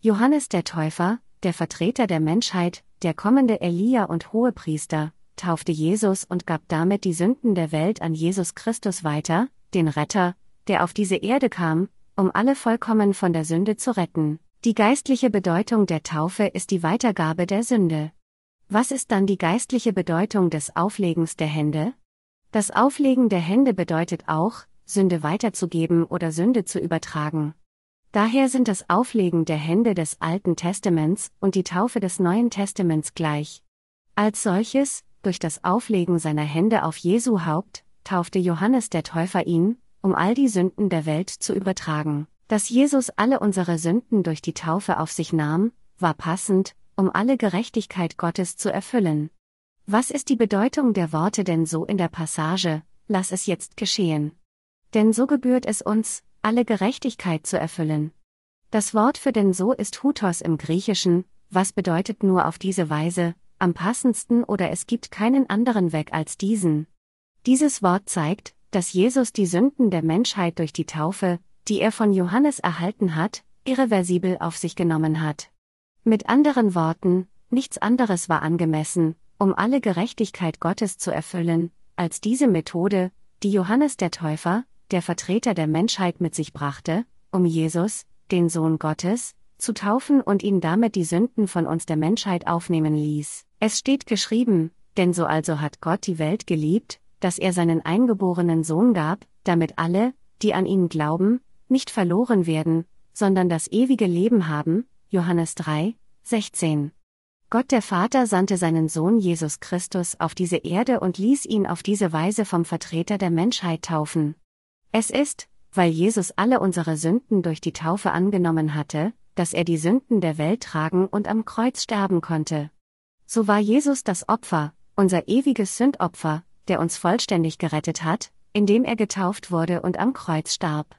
Johannes der Täufer, der Vertreter der Menschheit, der kommende Elia und Hohepriester, taufte Jesus und gab damit die Sünden der Welt an Jesus Christus weiter, den Retter, der auf diese Erde kam, um alle vollkommen von der Sünde zu retten. Die geistliche Bedeutung der Taufe ist die Weitergabe der Sünde. Was ist dann die geistliche Bedeutung des Auflegens der Hände? Das Auflegen der Hände bedeutet auch, Sünde weiterzugeben oder Sünde zu übertragen. Daher sind das Auflegen der Hände des Alten Testaments und die Taufe des Neuen Testaments gleich. Als solches, durch das Auflegen seiner Hände auf Jesu Haupt, taufte Johannes der Täufer ihn, um all die Sünden der Welt zu übertragen. Dass Jesus alle unsere Sünden durch die Taufe auf sich nahm, war passend, um alle Gerechtigkeit Gottes zu erfüllen. Was ist die Bedeutung der Worte denn so in der Passage, lass es jetzt geschehen? Denn so gebührt es uns, alle Gerechtigkeit zu erfüllen. Das Wort für denn so ist Hutos im Griechischen, was bedeutet nur auf diese Weise, am passendsten oder es gibt keinen anderen Weg als diesen. Dieses Wort zeigt, dass Jesus die Sünden der Menschheit durch die Taufe, die er von Johannes erhalten hat, irreversibel auf sich genommen hat. Mit anderen Worten, nichts anderes war angemessen, um alle Gerechtigkeit Gottes zu erfüllen, als diese Methode, die Johannes der Täufer, der Vertreter der Menschheit mit sich brachte, um Jesus, den Sohn Gottes, zu taufen und ihn damit die Sünden von uns der Menschheit aufnehmen ließ. Es steht geschrieben, denn so also hat Gott die Welt geliebt, dass er seinen eingeborenen Sohn gab, damit alle, die an ihn glauben, nicht verloren werden, sondern das ewige Leben haben. Johannes 3, 16. Gott der Vater sandte seinen Sohn Jesus Christus auf diese Erde und ließ ihn auf diese Weise vom Vertreter der Menschheit taufen. Es ist, weil Jesus alle unsere Sünden durch die Taufe angenommen hatte, dass er die Sünden der Welt tragen und am Kreuz sterben konnte. So war Jesus das Opfer, unser ewiges Sündopfer, der uns vollständig gerettet hat, indem er getauft wurde und am Kreuz starb.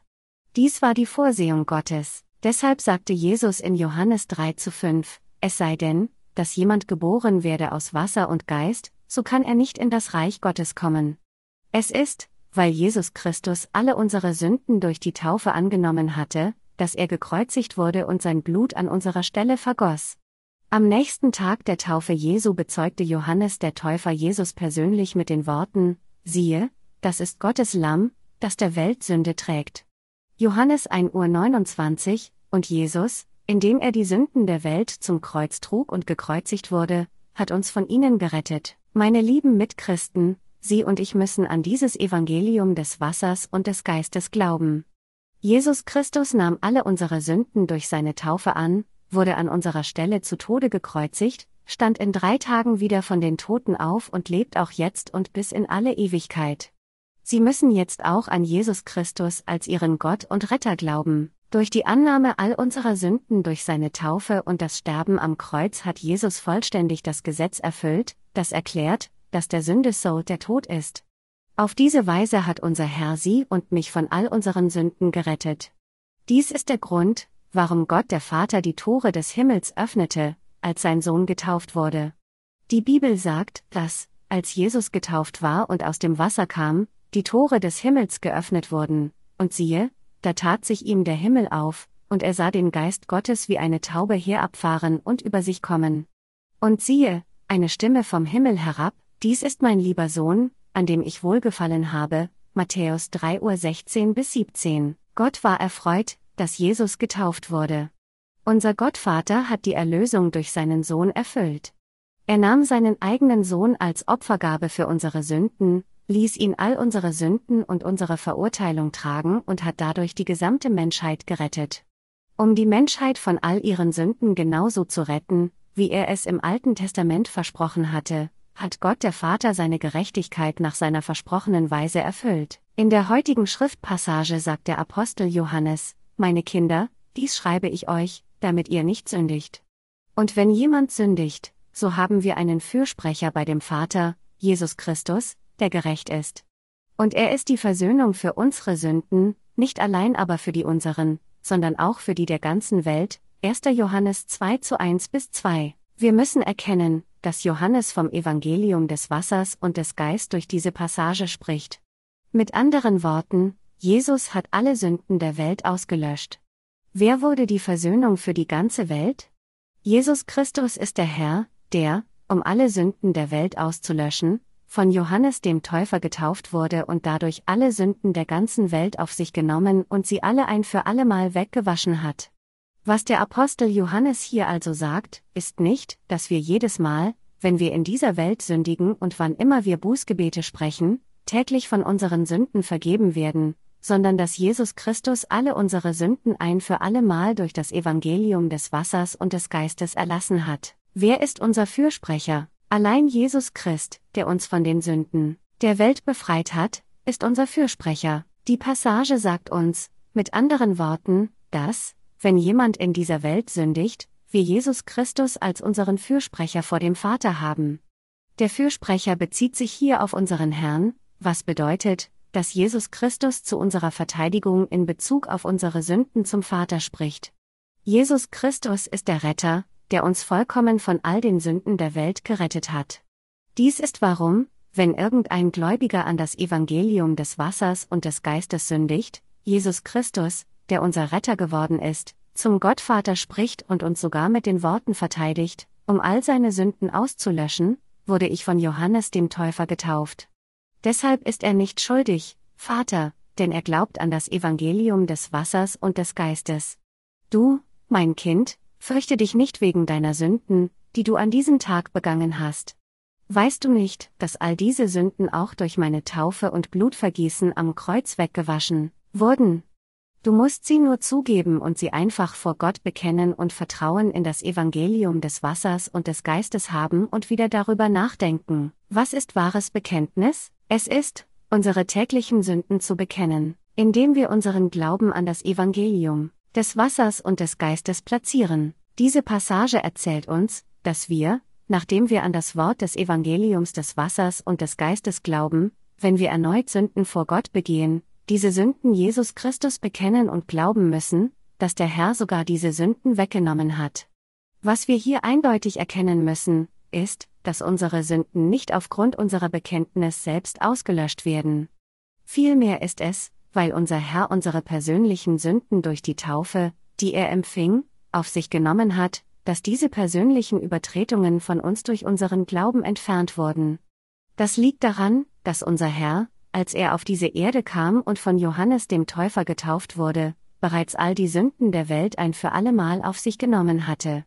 Dies war die Vorsehung Gottes, Deshalb sagte Jesus in Johannes 3 zu 5, es sei denn, dass jemand geboren werde aus Wasser und Geist, so kann er nicht in das Reich Gottes kommen. Es ist, weil Jesus Christus alle unsere Sünden durch die Taufe angenommen hatte, dass er gekreuzigt wurde und sein Blut an unserer Stelle vergoss. Am nächsten Tag der Taufe Jesu bezeugte Johannes der Täufer Jesus persönlich mit den Worten, siehe, das ist Gottes Lamm, das der Welt Sünde trägt. Johannes 1 Uhr 29, und Jesus, indem er die Sünden der Welt zum Kreuz trug und gekreuzigt wurde, hat uns von ihnen gerettet. Meine lieben Mitchristen, Sie und ich müssen an dieses Evangelium des Wassers und des Geistes glauben. Jesus Christus nahm alle unsere Sünden durch seine Taufe an, wurde an unserer Stelle zu Tode gekreuzigt, stand in drei Tagen wieder von den Toten auf und lebt auch jetzt und bis in alle Ewigkeit. Sie müssen jetzt auch an Jesus Christus als ihren Gott und Retter glauben. Durch die Annahme all unserer Sünden durch seine Taufe und das Sterben am Kreuz hat Jesus vollständig das Gesetz erfüllt, das erklärt, dass der Sündesold der Tod ist. Auf diese Weise hat unser Herr Sie und mich von all unseren Sünden gerettet. Dies ist der Grund, warum Gott der Vater die Tore des Himmels öffnete, als sein Sohn getauft wurde. Die Bibel sagt, dass, als Jesus getauft war und aus dem Wasser kam, die Tore des Himmels geöffnet wurden, und siehe, da tat sich ihm der Himmel auf, und er sah den Geist Gottes wie eine Taube herabfahren und über sich kommen. Und siehe, eine Stimme vom Himmel herab, dies ist mein lieber Sohn, an dem ich wohlgefallen habe, Matthäus 3 Uhr 16 bis 17. Gott war erfreut, dass Jesus getauft wurde. Unser Gottvater hat die Erlösung durch seinen Sohn erfüllt. Er nahm seinen eigenen Sohn als Opfergabe für unsere Sünden, ließ ihn all unsere Sünden und unsere Verurteilung tragen und hat dadurch die gesamte Menschheit gerettet. Um die Menschheit von all ihren Sünden genauso zu retten, wie er es im Alten Testament versprochen hatte, hat Gott der Vater seine Gerechtigkeit nach seiner versprochenen Weise erfüllt. In der heutigen Schriftpassage sagt der Apostel Johannes, Meine Kinder, dies schreibe ich euch, damit ihr nicht sündigt. Und wenn jemand sündigt, so haben wir einen Fürsprecher bei dem Vater, Jesus Christus, der gerecht ist. Und er ist die Versöhnung für unsere Sünden, nicht allein aber für die unseren, sondern auch für die der ganzen Welt. 1. Johannes 2 zu 1 bis 2. Wir müssen erkennen, dass Johannes vom Evangelium des Wassers und des Geist durch diese Passage spricht. Mit anderen Worten, Jesus hat alle Sünden der Welt ausgelöscht. Wer wurde die Versöhnung für die ganze Welt? Jesus Christus ist der Herr, der, um alle Sünden der Welt auszulöschen, von Johannes dem Täufer getauft wurde und dadurch alle Sünden der ganzen Welt auf sich genommen und sie alle ein für allemal weggewaschen hat. Was der Apostel Johannes hier also sagt, ist nicht, dass wir jedes Mal, wenn wir in dieser Welt sündigen und wann immer wir Bußgebete sprechen, täglich von unseren Sünden vergeben werden, sondern dass Jesus Christus alle unsere Sünden ein für allemal durch das Evangelium des Wassers und des Geistes erlassen hat. Wer ist unser Fürsprecher? Allein Jesus Christ, der uns von den Sünden der Welt befreit hat, ist unser Fürsprecher. Die Passage sagt uns, mit anderen Worten, dass, wenn jemand in dieser Welt sündigt, wir Jesus Christus als unseren Fürsprecher vor dem Vater haben. Der Fürsprecher bezieht sich hier auf unseren Herrn, was bedeutet, dass Jesus Christus zu unserer Verteidigung in Bezug auf unsere Sünden zum Vater spricht. Jesus Christus ist der Retter, der uns vollkommen von all den Sünden der Welt gerettet hat. Dies ist warum, wenn irgendein Gläubiger an das Evangelium des Wassers und des Geistes sündigt, Jesus Christus, der unser Retter geworden ist, zum Gottvater spricht und uns sogar mit den Worten verteidigt, um all seine Sünden auszulöschen, wurde ich von Johannes dem Täufer getauft. Deshalb ist er nicht schuldig, Vater, denn er glaubt an das Evangelium des Wassers und des Geistes. Du, mein Kind, Fürchte dich nicht wegen deiner Sünden, die du an diesem Tag begangen hast. Weißt du nicht, dass all diese Sünden auch durch meine Taufe und Blutvergießen am Kreuz weggewaschen wurden? Du musst sie nur zugeben und sie einfach vor Gott bekennen und Vertrauen in das Evangelium des Wassers und des Geistes haben und wieder darüber nachdenken. Was ist wahres Bekenntnis? Es ist, unsere täglichen Sünden zu bekennen, indem wir unseren Glauben an das Evangelium, des Wassers und des Geistes platzieren. Diese Passage erzählt uns, dass wir, nachdem wir an das Wort des Evangeliums des Wassers und des Geistes glauben, wenn wir erneut Sünden vor Gott begehen, diese Sünden Jesus Christus bekennen und glauben müssen, dass der Herr sogar diese Sünden weggenommen hat. Was wir hier eindeutig erkennen müssen, ist, dass unsere Sünden nicht aufgrund unserer Bekenntnis selbst ausgelöscht werden. Vielmehr ist es, weil unser Herr unsere persönlichen Sünden durch die Taufe, die er empfing, auf sich genommen hat, dass diese persönlichen Übertretungen von uns durch unseren Glauben entfernt wurden. Das liegt daran, dass unser Herr, als er auf diese Erde kam und von Johannes dem Täufer getauft wurde, bereits all die Sünden der Welt ein für allemal auf sich genommen hatte.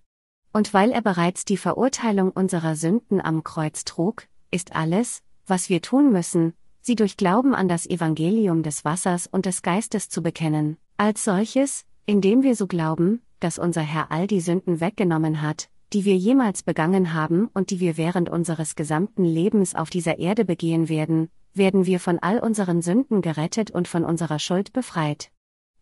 Und weil er bereits die Verurteilung unserer Sünden am Kreuz trug, ist alles, was wir tun müssen, sie durch Glauben an das Evangelium des Wassers und des Geistes zu bekennen. Als solches, indem wir so glauben, dass unser Herr all die Sünden weggenommen hat, die wir jemals begangen haben und die wir während unseres gesamten Lebens auf dieser Erde begehen werden, werden wir von all unseren Sünden gerettet und von unserer Schuld befreit.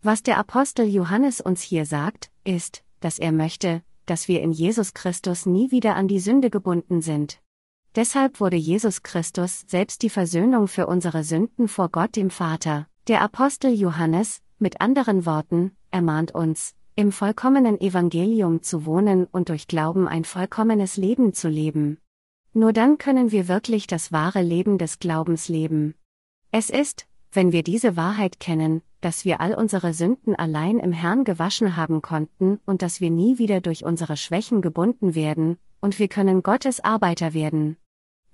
Was der Apostel Johannes uns hier sagt, ist, dass er möchte, dass wir in Jesus Christus nie wieder an die Sünde gebunden sind. Deshalb wurde Jesus Christus selbst die Versöhnung für unsere Sünden vor Gott dem Vater. Der Apostel Johannes, mit anderen Worten, ermahnt uns, im vollkommenen Evangelium zu wohnen und durch Glauben ein vollkommenes Leben zu leben. Nur dann können wir wirklich das wahre Leben des Glaubens leben. Es ist, wenn wir diese Wahrheit kennen, dass wir all unsere Sünden allein im Herrn gewaschen haben konnten und dass wir nie wieder durch unsere Schwächen gebunden werden, und wir können Gottes Arbeiter werden.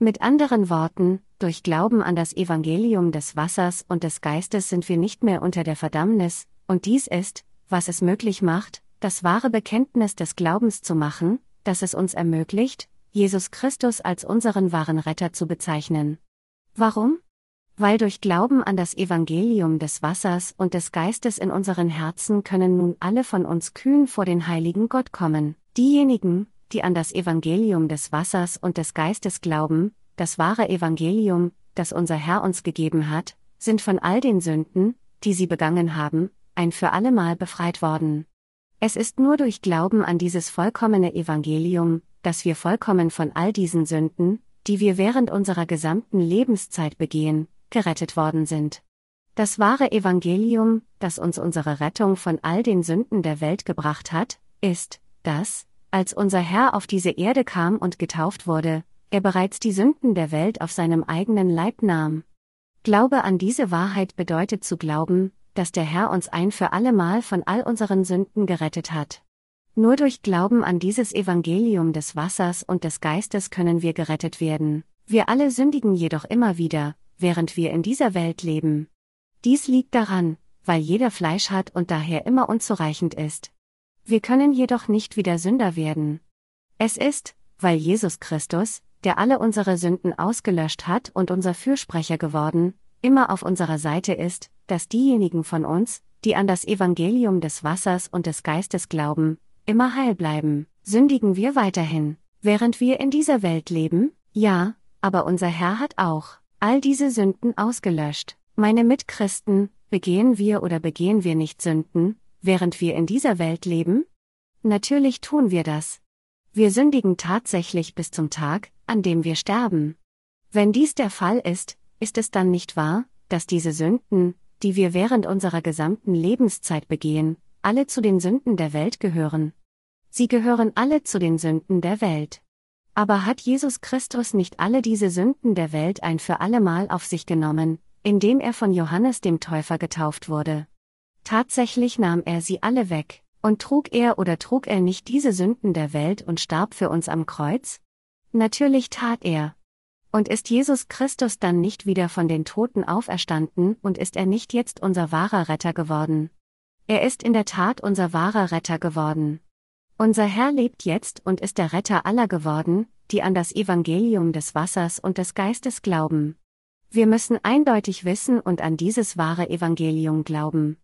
Mit anderen Worten, durch Glauben an das Evangelium des Wassers und des Geistes sind wir nicht mehr unter der Verdammnis, und dies ist, was es möglich macht, das wahre Bekenntnis des Glaubens zu machen, das es uns ermöglicht, Jesus Christus als unseren wahren Retter zu bezeichnen. Warum? Weil durch Glauben an das Evangelium des Wassers und des Geistes in unseren Herzen können nun alle von uns kühn vor den heiligen Gott kommen. Diejenigen, die an das Evangelium des Wassers und des Geistes glauben, das wahre Evangelium, das unser Herr uns gegeben hat, sind von all den Sünden, die sie begangen haben, ein für allemal befreit worden. Es ist nur durch Glauben an dieses vollkommene Evangelium, dass wir vollkommen von all diesen Sünden, die wir während unserer gesamten Lebenszeit begehen, gerettet worden sind. Das wahre Evangelium, das uns unsere Rettung von all den Sünden der Welt gebracht hat, ist, dass, als unser Herr auf diese Erde kam und getauft wurde, er bereits die Sünden der Welt auf seinem eigenen Leib nahm. Glaube an diese Wahrheit bedeutet zu glauben, dass der Herr uns ein für allemal von all unseren Sünden gerettet hat. Nur durch Glauben an dieses Evangelium des Wassers und des Geistes können wir gerettet werden. Wir alle sündigen jedoch immer wieder, während wir in dieser Welt leben. Dies liegt daran, weil jeder Fleisch hat und daher immer unzureichend ist. Wir können jedoch nicht wieder Sünder werden. Es ist, weil Jesus Christus, der alle unsere Sünden ausgelöscht hat und unser Fürsprecher geworden, immer auf unserer Seite ist, dass diejenigen von uns, die an das Evangelium des Wassers und des Geistes glauben, immer heil bleiben. Sündigen wir weiterhin, während wir in dieser Welt leben? Ja, aber unser Herr hat auch all diese Sünden ausgelöscht. Meine Mitchristen, begehen wir oder begehen wir nicht Sünden, während wir in dieser Welt leben? Natürlich tun wir das. Wir sündigen tatsächlich bis zum Tag, an dem wir sterben. Wenn dies der Fall ist, ist es dann nicht wahr, dass diese Sünden, die wir während unserer gesamten Lebenszeit begehen, alle zu den Sünden der Welt gehören? Sie gehören alle zu den Sünden der Welt. Aber hat Jesus Christus nicht alle diese Sünden der Welt ein für allemal auf sich genommen, indem er von Johannes dem Täufer getauft wurde? Tatsächlich nahm er sie alle weg, und trug er oder trug er nicht diese Sünden der Welt und starb für uns am Kreuz? Natürlich tat er. Und ist Jesus Christus dann nicht wieder von den Toten auferstanden und ist er nicht jetzt unser wahrer Retter geworden? Er ist in der Tat unser wahrer Retter geworden. Unser Herr lebt jetzt und ist der Retter aller geworden, die an das Evangelium des Wassers und des Geistes glauben. Wir müssen eindeutig wissen und an dieses wahre Evangelium glauben.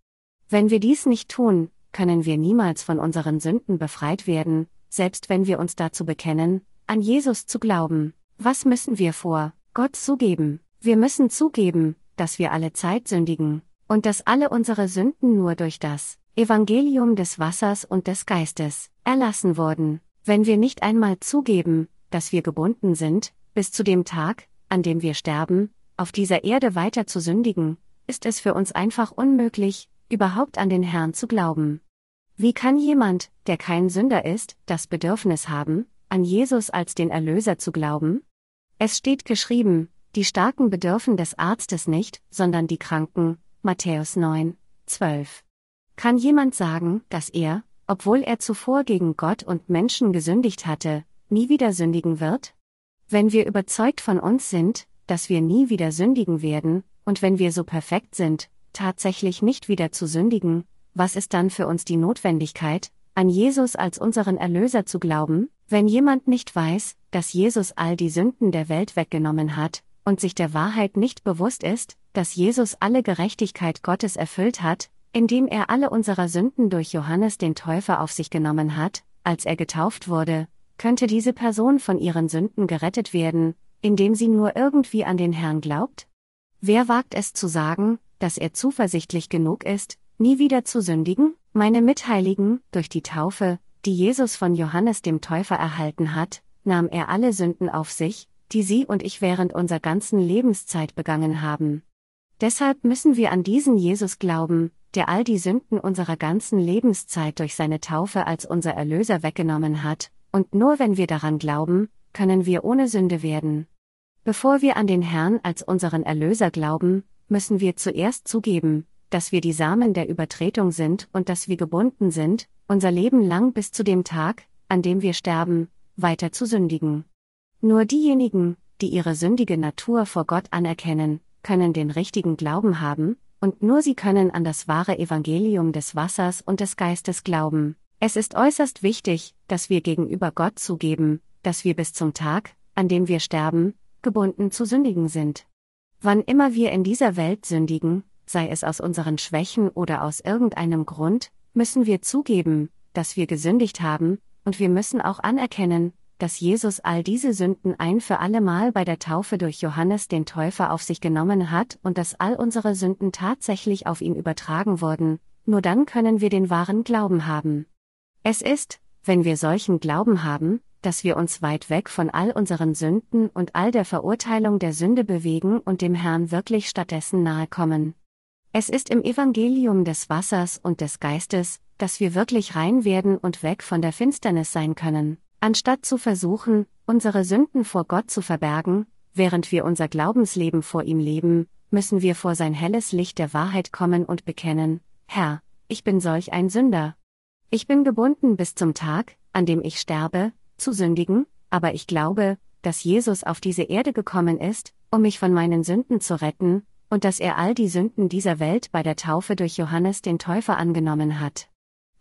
Wenn wir dies nicht tun, können wir niemals von unseren Sünden befreit werden, selbst wenn wir uns dazu bekennen, an Jesus zu glauben. Was müssen wir vor Gott zugeben? Wir müssen zugeben, dass wir alle Zeit sündigen, und dass alle unsere Sünden nur durch das Evangelium des Wassers und des Geistes erlassen wurden. Wenn wir nicht einmal zugeben, dass wir gebunden sind, bis zu dem Tag, an dem wir sterben, auf dieser Erde weiter zu sündigen, ist es für uns einfach unmöglich, überhaupt an den Herrn zu glauben. Wie kann jemand, der kein Sünder ist, das Bedürfnis haben, an Jesus als den Erlöser zu glauben? Es steht geschrieben, die Starken bedürfen des Arztes nicht, sondern die Kranken. Matthäus 9, 12. Kann jemand sagen, dass er, obwohl er zuvor gegen Gott und Menschen gesündigt hatte, nie wieder sündigen wird? Wenn wir überzeugt von uns sind, dass wir nie wieder sündigen werden, und wenn wir so perfekt sind, tatsächlich nicht wieder zu sündigen, was ist dann für uns die Notwendigkeit, an Jesus als unseren Erlöser zu glauben, wenn jemand nicht weiß, dass Jesus all die Sünden der Welt weggenommen hat, und sich der Wahrheit nicht bewusst ist, dass Jesus alle Gerechtigkeit Gottes erfüllt hat, indem er alle unserer Sünden durch Johannes den Täufer auf sich genommen hat, als er getauft wurde, könnte diese Person von ihren Sünden gerettet werden, indem sie nur irgendwie an den Herrn glaubt? Wer wagt es zu sagen, dass er zuversichtlich genug ist, nie wieder zu sündigen? Meine Mitheiligen, durch die Taufe, die Jesus von Johannes dem Täufer erhalten hat, nahm er alle Sünden auf sich, die Sie und ich während unserer ganzen Lebenszeit begangen haben. Deshalb müssen wir an diesen Jesus glauben, der all die Sünden unserer ganzen Lebenszeit durch seine Taufe als unser Erlöser weggenommen hat, und nur wenn wir daran glauben, können wir ohne Sünde werden. Bevor wir an den Herrn als unseren Erlöser glauben, müssen wir zuerst zugeben, dass wir die Samen der Übertretung sind und dass wir gebunden sind, unser Leben lang bis zu dem Tag, an dem wir sterben, weiter zu sündigen. Nur diejenigen, die ihre sündige Natur vor Gott anerkennen, können den richtigen Glauben haben, und nur sie können an das wahre Evangelium des Wassers und des Geistes glauben. Es ist äußerst wichtig, dass wir gegenüber Gott zugeben, dass wir bis zum Tag, an dem wir sterben, gebunden zu sündigen sind. Wann immer wir in dieser Welt sündigen, sei es aus unseren Schwächen oder aus irgendeinem Grund, müssen wir zugeben, dass wir gesündigt haben, und wir müssen auch anerkennen, dass Jesus all diese Sünden ein für allemal bei der Taufe durch Johannes den Täufer auf sich genommen hat und dass all unsere Sünden tatsächlich auf ihn übertragen wurden, nur dann können wir den wahren Glauben haben. Es ist, wenn wir solchen Glauben haben, dass wir uns weit weg von all unseren Sünden und all der Verurteilung der Sünde bewegen und dem Herrn wirklich stattdessen nahe kommen. Es ist im Evangelium des Wassers und des Geistes, dass wir wirklich rein werden und weg von der Finsternis sein können, anstatt zu versuchen, unsere Sünden vor Gott zu verbergen, während wir unser Glaubensleben vor ihm leben, müssen wir vor sein helles Licht der Wahrheit kommen und bekennen, Herr, ich bin solch ein Sünder. Ich bin gebunden bis zum Tag, an dem ich sterbe, zu sündigen, aber ich glaube, dass Jesus auf diese Erde gekommen ist, um mich von meinen Sünden zu retten, und dass er all die Sünden dieser Welt bei der Taufe durch Johannes den Täufer angenommen hat.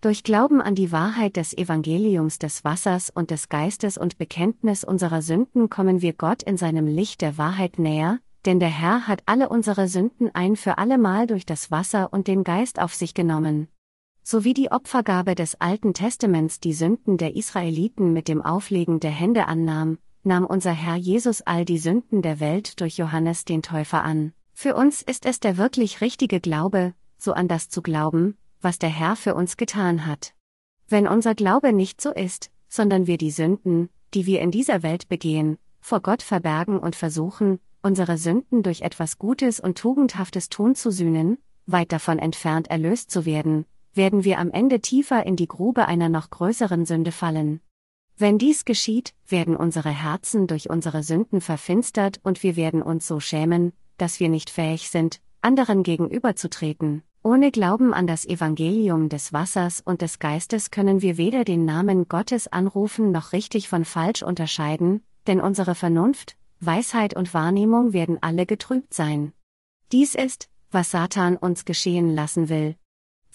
Durch Glauben an die Wahrheit des Evangeliums des Wassers und des Geistes und Bekenntnis unserer Sünden kommen wir Gott in seinem Licht der Wahrheit näher, denn der Herr hat alle unsere Sünden ein für allemal durch das Wasser und den Geist auf sich genommen. So wie die Opfergabe des Alten Testaments die Sünden der Israeliten mit dem Auflegen der Hände annahm, nahm unser Herr Jesus all die Sünden der Welt durch Johannes den Täufer an. Für uns ist es der wirklich richtige Glaube, so an das zu glauben, was der Herr für uns getan hat. Wenn unser Glaube nicht so ist, sondern wir die Sünden, die wir in dieser Welt begehen, vor Gott verbergen und versuchen, unsere Sünden durch etwas Gutes und Tugendhaftes tun zu sühnen, weit davon entfernt erlöst zu werden, werden wir am Ende tiefer in die Grube einer noch größeren Sünde fallen. Wenn dies geschieht, werden unsere Herzen durch unsere Sünden verfinstert und wir werden uns so schämen, dass wir nicht fähig sind, anderen gegenüberzutreten. Ohne Glauben an das Evangelium des Wassers und des Geistes können wir weder den Namen Gottes anrufen noch richtig von falsch unterscheiden, denn unsere Vernunft, Weisheit und Wahrnehmung werden alle getrübt sein. Dies ist, was Satan uns geschehen lassen will.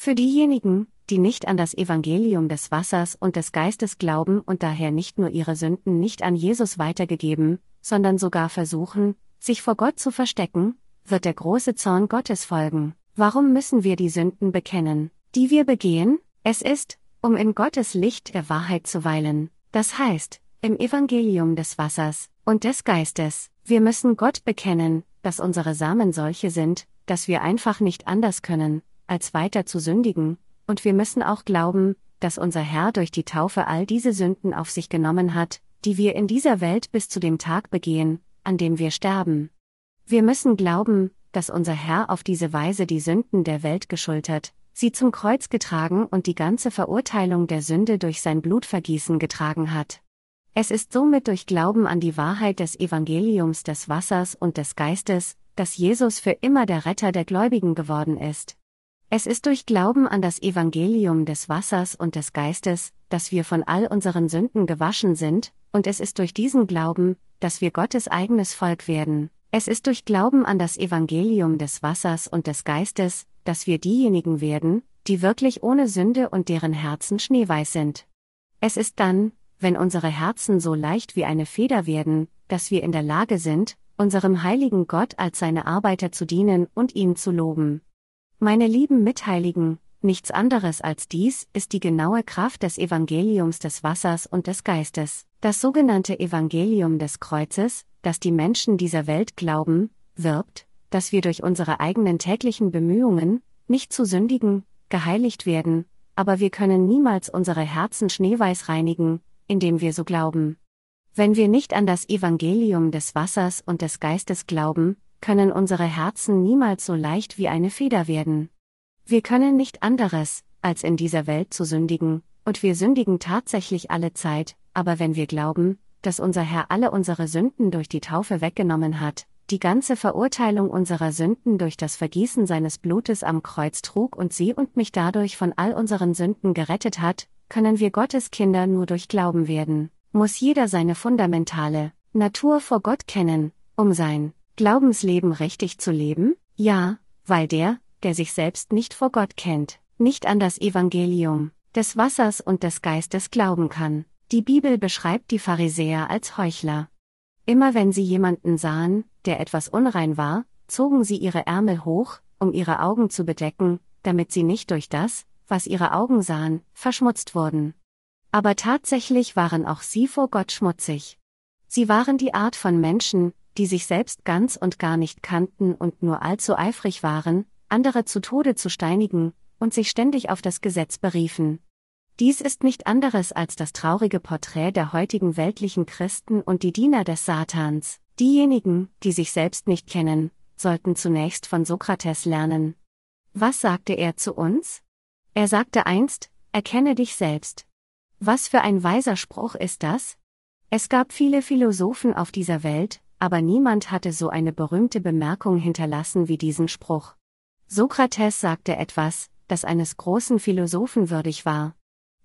Für diejenigen, die nicht an das Evangelium des Wassers und des Geistes glauben und daher nicht nur ihre Sünden nicht an Jesus weitergegeben, sondern sogar versuchen, sich vor Gott zu verstecken, wird der große Zorn Gottes folgen. Warum müssen wir die Sünden bekennen, die wir begehen? Es ist, um in Gottes Licht der Wahrheit zu weilen, das heißt, im Evangelium des Wassers und des Geistes. Wir müssen Gott bekennen, dass unsere Samen solche sind, dass wir einfach nicht anders können, als weiter zu sündigen, und wir müssen auch glauben, dass unser Herr durch die Taufe all diese Sünden auf sich genommen hat, die wir in dieser Welt bis zu dem Tag begehen, an dem wir sterben. Wir müssen glauben, dass unser Herr auf diese Weise die Sünden der Welt geschultert, sie zum Kreuz getragen und die ganze Verurteilung der Sünde durch sein Blutvergießen getragen hat. Es ist somit durch Glauben an die Wahrheit des Evangeliums des Wassers und des Geistes, dass Jesus für immer der Retter der Gläubigen geworden ist. Es ist durch Glauben an das Evangelium des Wassers und des Geistes, dass wir von all unseren Sünden gewaschen sind, und es ist durch diesen Glauben, dass wir Gottes eigenes Volk werden. Es ist durch Glauben an das Evangelium des Wassers und des Geistes, dass wir diejenigen werden, die wirklich ohne Sünde und deren Herzen schneeweiß sind. Es ist dann, wenn unsere Herzen so leicht wie eine Feder werden, dass wir in der Lage sind, unserem heiligen Gott als seine Arbeiter zu dienen und ihn zu loben. Meine lieben Mitheiligen, nichts anderes als dies ist die genaue Kraft des Evangeliums des Wassers und des Geistes, das sogenannte Evangelium des Kreuzes, das die Menschen dieser Welt glauben, wirbt, dass wir durch unsere eigenen täglichen Bemühungen, nicht zu sündigen, geheiligt werden, aber wir können niemals unsere Herzen schneeweiß reinigen, indem wir so glauben. Wenn wir nicht an das Evangelium des Wassers und des Geistes glauben, können unsere Herzen niemals so leicht wie eine Feder werden. Wir können nicht anderes, als in dieser Welt zu sündigen, und wir sündigen tatsächlich alle Zeit, aber wenn wir glauben, dass unser Herr alle unsere Sünden durch die Taufe weggenommen hat, die ganze Verurteilung unserer Sünden durch das Vergießen seines Blutes am Kreuz trug und sie und mich dadurch von all unseren Sünden gerettet hat, können wir Gottes Kinder nur durch Glauben werden, muss jeder seine fundamentale Natur vor Gott kennen, um sein Glaubensleben richtig zu leben? Ja, weil der, der sich selbst nicht vor Gott kennt, nicht an das Evangelium des Wassers und des Geistes glauben kann. Die Bibel beschreibt die Pharisäer als Heuchler. Immer wenn sie jemanden sahen, der etwas unrein war, zogen sie ihre Ärmel hoch, um ihre Augen zu bedecken, damit sie nicht durch das, was ihre Augen sahen, verschmutzt wurden. Aber tatsächlich waren auch sie vor Gott schmutzig. Sie waren die Art von Menschen, die sich selbst ganz und gar nicht kannten und nur allzu eifrig waren, andere zu Tode zu steinigen, und sich ständig auf das Gesetz beriefen. Dies ist nicht anderes als das traurige Porträt der heutigen weltlichen Christen und die Diener des Satans. Diejenigen, die sich selbst nicht kennen, sollten zunächst von Sokrates lernen. Was sagte er zu uns? Er sagte einst, erkenne dich selbst. Was für ein weiser Spruch ist das? Es gab viele Philosophen auf dieser Welt, aber niemand hatte so eine berühmte Bemerkung hinterlassen wie diesen Spruch. Sokrates sagte etwas, das eines großen Philosophen würdig war.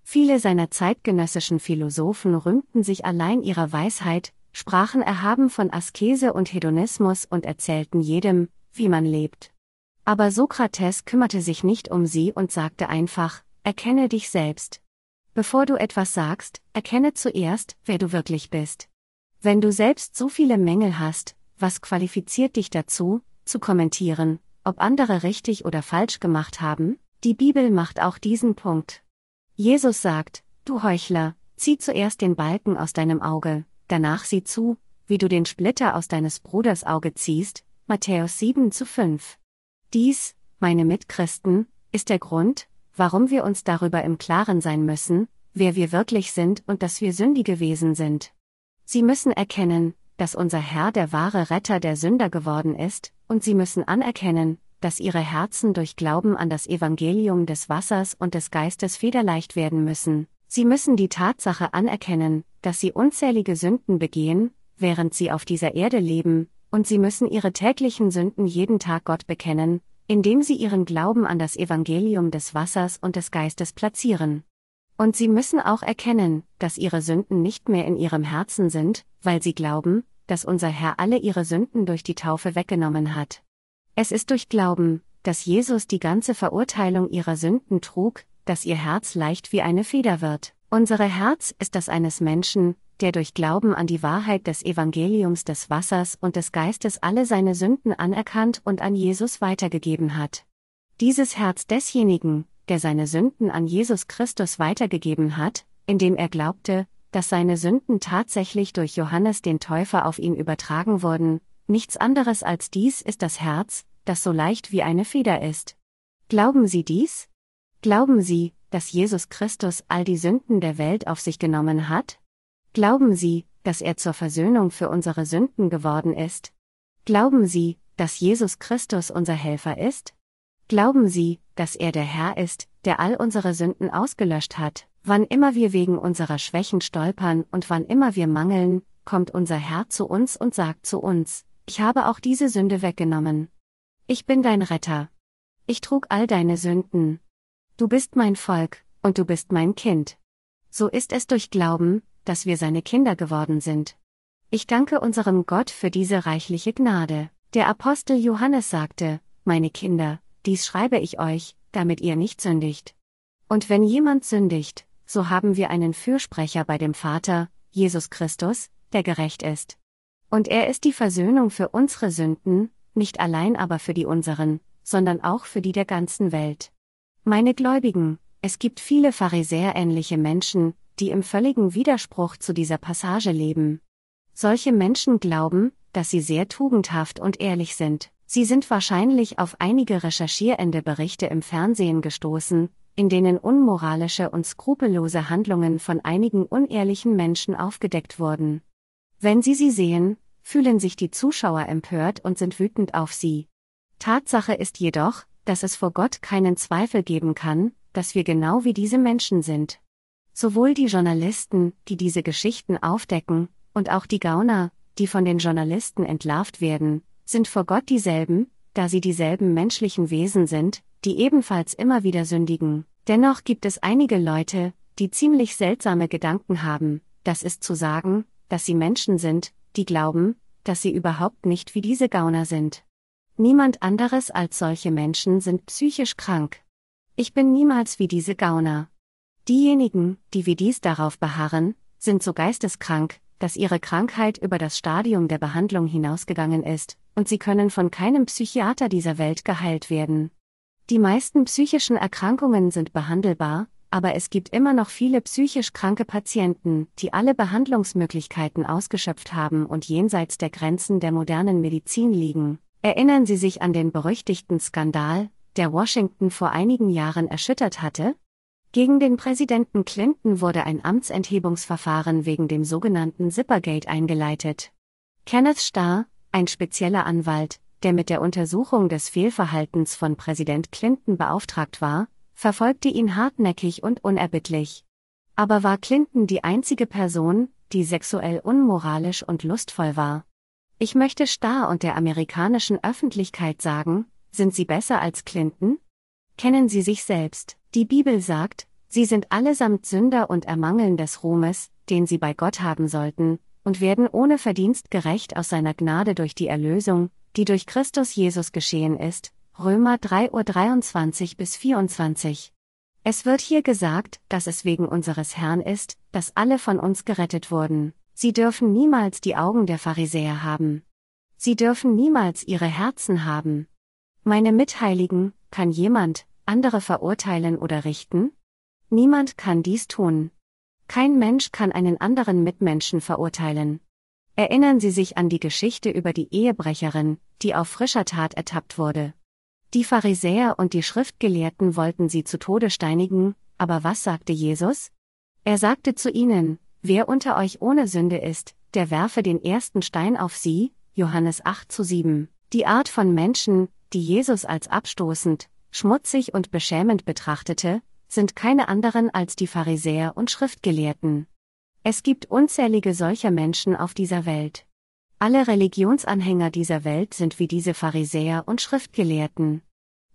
Viele seiner zeitgenössischen Philosophen rühmten sich allein ihrer Weisheit, sprachen erhaben von Askese und Hedonismus und erzählten jedem, wie man lebt. Aber Sokrates kümmerte sich nicht um sie und sagte einfach, erkenne dich selbst. Bevor du etwas sagst, erkenne zuerst, wer du wirklich bist. Wenn du selbst so viele Mängel hast, was qualifiziert dich dazu, zu kommentieren, ob andere richtig oder falsch gemacht haben? Die Bibel macht auch diesen Punkt. Jesus sagt, du Heuchler, zieh zuerst den Balken aus deinem Auge, danach sieh zu, wie du den Splitter aus deines Bruders Auge ziehst, Matthäus 7 zu 5. Dies, meine Mitchristen, ist der Grund, warum wir uns darüber im Klaren sein müssen, wer wir wirklich sind und dass wir sündige Wesen sind. Sie müssen erkennen, dass unser Herr der wahre Retter der Sünder geworden ist, und sie müssen anerkennen, dass ihre Herzen durch Glauben an das Evangelium des Wassers und des Geistes federleicht werden müssen. Sie müssen die Tatsache anerkennen, dass sie unzählige Sünden begehen, während sie auf dieser Erde leben, und sie müssen ihre täglichen Sünden jeden Tag Gott bekennen, indem sie ihren Glauben an das Evangelium des Wassers und des Geistes platzieren. Und sie müssen auch erkennen, dass ihre Sünden nicht mehr in ihrem Herzen sind, weil sie glauben, dass unser Herr alle ihre Sünden durch die Taufe weggenommen hat. Es ist durch Glauben, dass Jesus die ganze Verurteilung ihrer Sünden trug, dass ihr Herz leicht wie eine Feder wird. Unsere Herz ist das eines Menschen, der durch Glauben an die Wahrheit des Evangeliums des Wassers und des Geistes alle seine Sünden anerkannt und an Jesus weitergegeben hat. Dieses Herz desjenigen, der seine Sünden an Jesus Christus weitergegeben hat, indem er glaubte, dass seine Sünden tatsächlich durch Johannes den Täufer auf ihn übertragen wurden, nichts anderes als dies ist das Herz, das so leicht wie eine Feder ist. Glauben Sie dies? Glauben Sie, dass Jesus Christus all die Sünden der Welt auf sich genommen hat? Glauben Sie, dass er zur Versöhnung für unsere Sünden geworden ist? Glauben Sie, dass Jesus Christus unser Helfer ist? Glauben Sie, dass er der Herr ist, der all unsere Sünden ausgelöscht hat? Wann immer wir wegen unserer Schwächen stolpern und wann immer wir mangeln, kommt unser Herr zu uns und sagt zu uns, ich habe auch diese Sünde weggenommen. Ich bin dein Retter. Ich trug all deine Sünden. Du bist mein Volk, und du bist mein Kind. So ist es durch Glauben, dass wir seine Kinder geworden sind. Ich danke unserem Gott für diese reichliche Gnade. Der Apostel Johannes sagte, meine Kinder, dies schreibe ich euch, damit ihr nicht sündigt. Und wenn jemand sündigt, so haben wir einen Fürsprecher bei dem Vater, Jesus Christus, der gerecht ist. Und er ist die Versöhnung für unsere Sünden, nicht allein aber für die unseren, sondern auch für die der ganzen Welt. Meine Gläubigen, es gibt viele Pharisäerähnliche Menschen, die im völligen Widerspruch zu dieser Passage leben. Solche Menschen glauben, dass sie sehr tugendhaft und ehrlich sind. Sie sind wahrscheinlich auf einige recherchierende Berichte im Fernsehen gestoßen, in denen unmoralische und skrupellose Handlungen von einigen unehrlichen Menschen aufgedeckt wurden. Wenn Sie sie sehen, fühlen sich die Zuschauer empört und sind wütend auf sie. Tatsache ist jedoch, dass es vor Gott keinen Zweifel geben kann, dass wir genau wie diese Menschen sind. Sowohl die Journalisten, die diese Geschichten aufdecken, und auch die Gauner, die von den Journalisten entlarvt werden, sind vor Gott dieselben, da sie dieselben menschlichen Wesen sind, die ebenfalls immer wieder sündigen. Dennoch gibt es einige Leute, die ziemlich seltsame Gedanken haben, das ist zu sagen, dass sie Menschen sind, die glauben, dass sie überhaupt nicht wie diese Gauner sind. Niemand anderes als solche Menschen sind psychisch krank. Ich bin niemals wie diese Gauner. Diejenigen, die wie dies darauf beharren, sind so geisteskrank, dass ihre Krankheit über das Stadium der Behandlung hinausgegangen ist, und sie können von keinem Psychiater dieser Welt geheilt werden. Die meisten psychischen Erkrankungen sind behandelbar, aber es gibt immer noch viele psychisch kranke Patienten, die alle Behandlungsmöglichkeiten ausgeschöpft haben und jenseits der Grenzen der modernen Medizin liegen. Erinnern Sie sich an den berüchtigten Skandal, der Washington vor einigen Jahren erschüttert hatte? Gegen den Präsidenten Clinton wurde ein Amtsenthebungsverfahren wegen dem sogenannten Zippergate eingeleitet. Kenneth Starr, ein spezieller Anwalt, der mit der Untersuchung des Fehlverhaltens von Präsident Clinton beauftragt war, verfolgte ihn hartnäckig und unerbittlich. Aber war Clinton die einzige Person, die sexuell unmoralisch und lustvoll war? Ich möchte Starr und der amerikanischen Öffentlichkeit sagen, sind Sie besser als Clinton? Kennen Sie sich selbst? Die Bibel sagt, Sie sind allesamt Sünder und ermangeln des Ruhmes, den Sie bei Gott haben sollten, und werden ohne Verdienst gerecht aus seiner Gnade durch die Erlösung, die durch Christus Jesus geschehen ist. Römer 3 Uhr 23 bis 24. Es wird hier gesagt, dass es wegen unseres Herrn ist, dass alle von uns gerettet wurden. Sie dürfen niemals die Augen der Pharisäer haben. Sie dürfen niemals ihre Herzen haben. Meine Mitheiligen, kann jemand andere verurteilen oder richten? Niemand kann dies tun. Kein Mensch kann einen anderen Mitmenschen verurteilen. Erinnern Sie sich an die Geschichte über die Ehebrecherin, die auf frischer Tat ertappt wurde. Die Pharisäer und die Schriftgelehrten wollten sie zu Tode steinigen, aber was sagte Jesus? Er sagte zu ihnen, wer unter euch ohne Sünde ist, der werfe den ersten Stein auf sie, Johannes 8 zu 7. Die Art von Menschen, die Jesus als abstoßend, schmutzig und beschämend betrachtete, sind keine anderen als die Pharisäer und Schriftgelehrten. Es gibt unzählige solcher Menschen auf dieser Welt. Alle Religionsanhänger dieser Welt sind wie diese Pharisäer und Schriftgelehrten.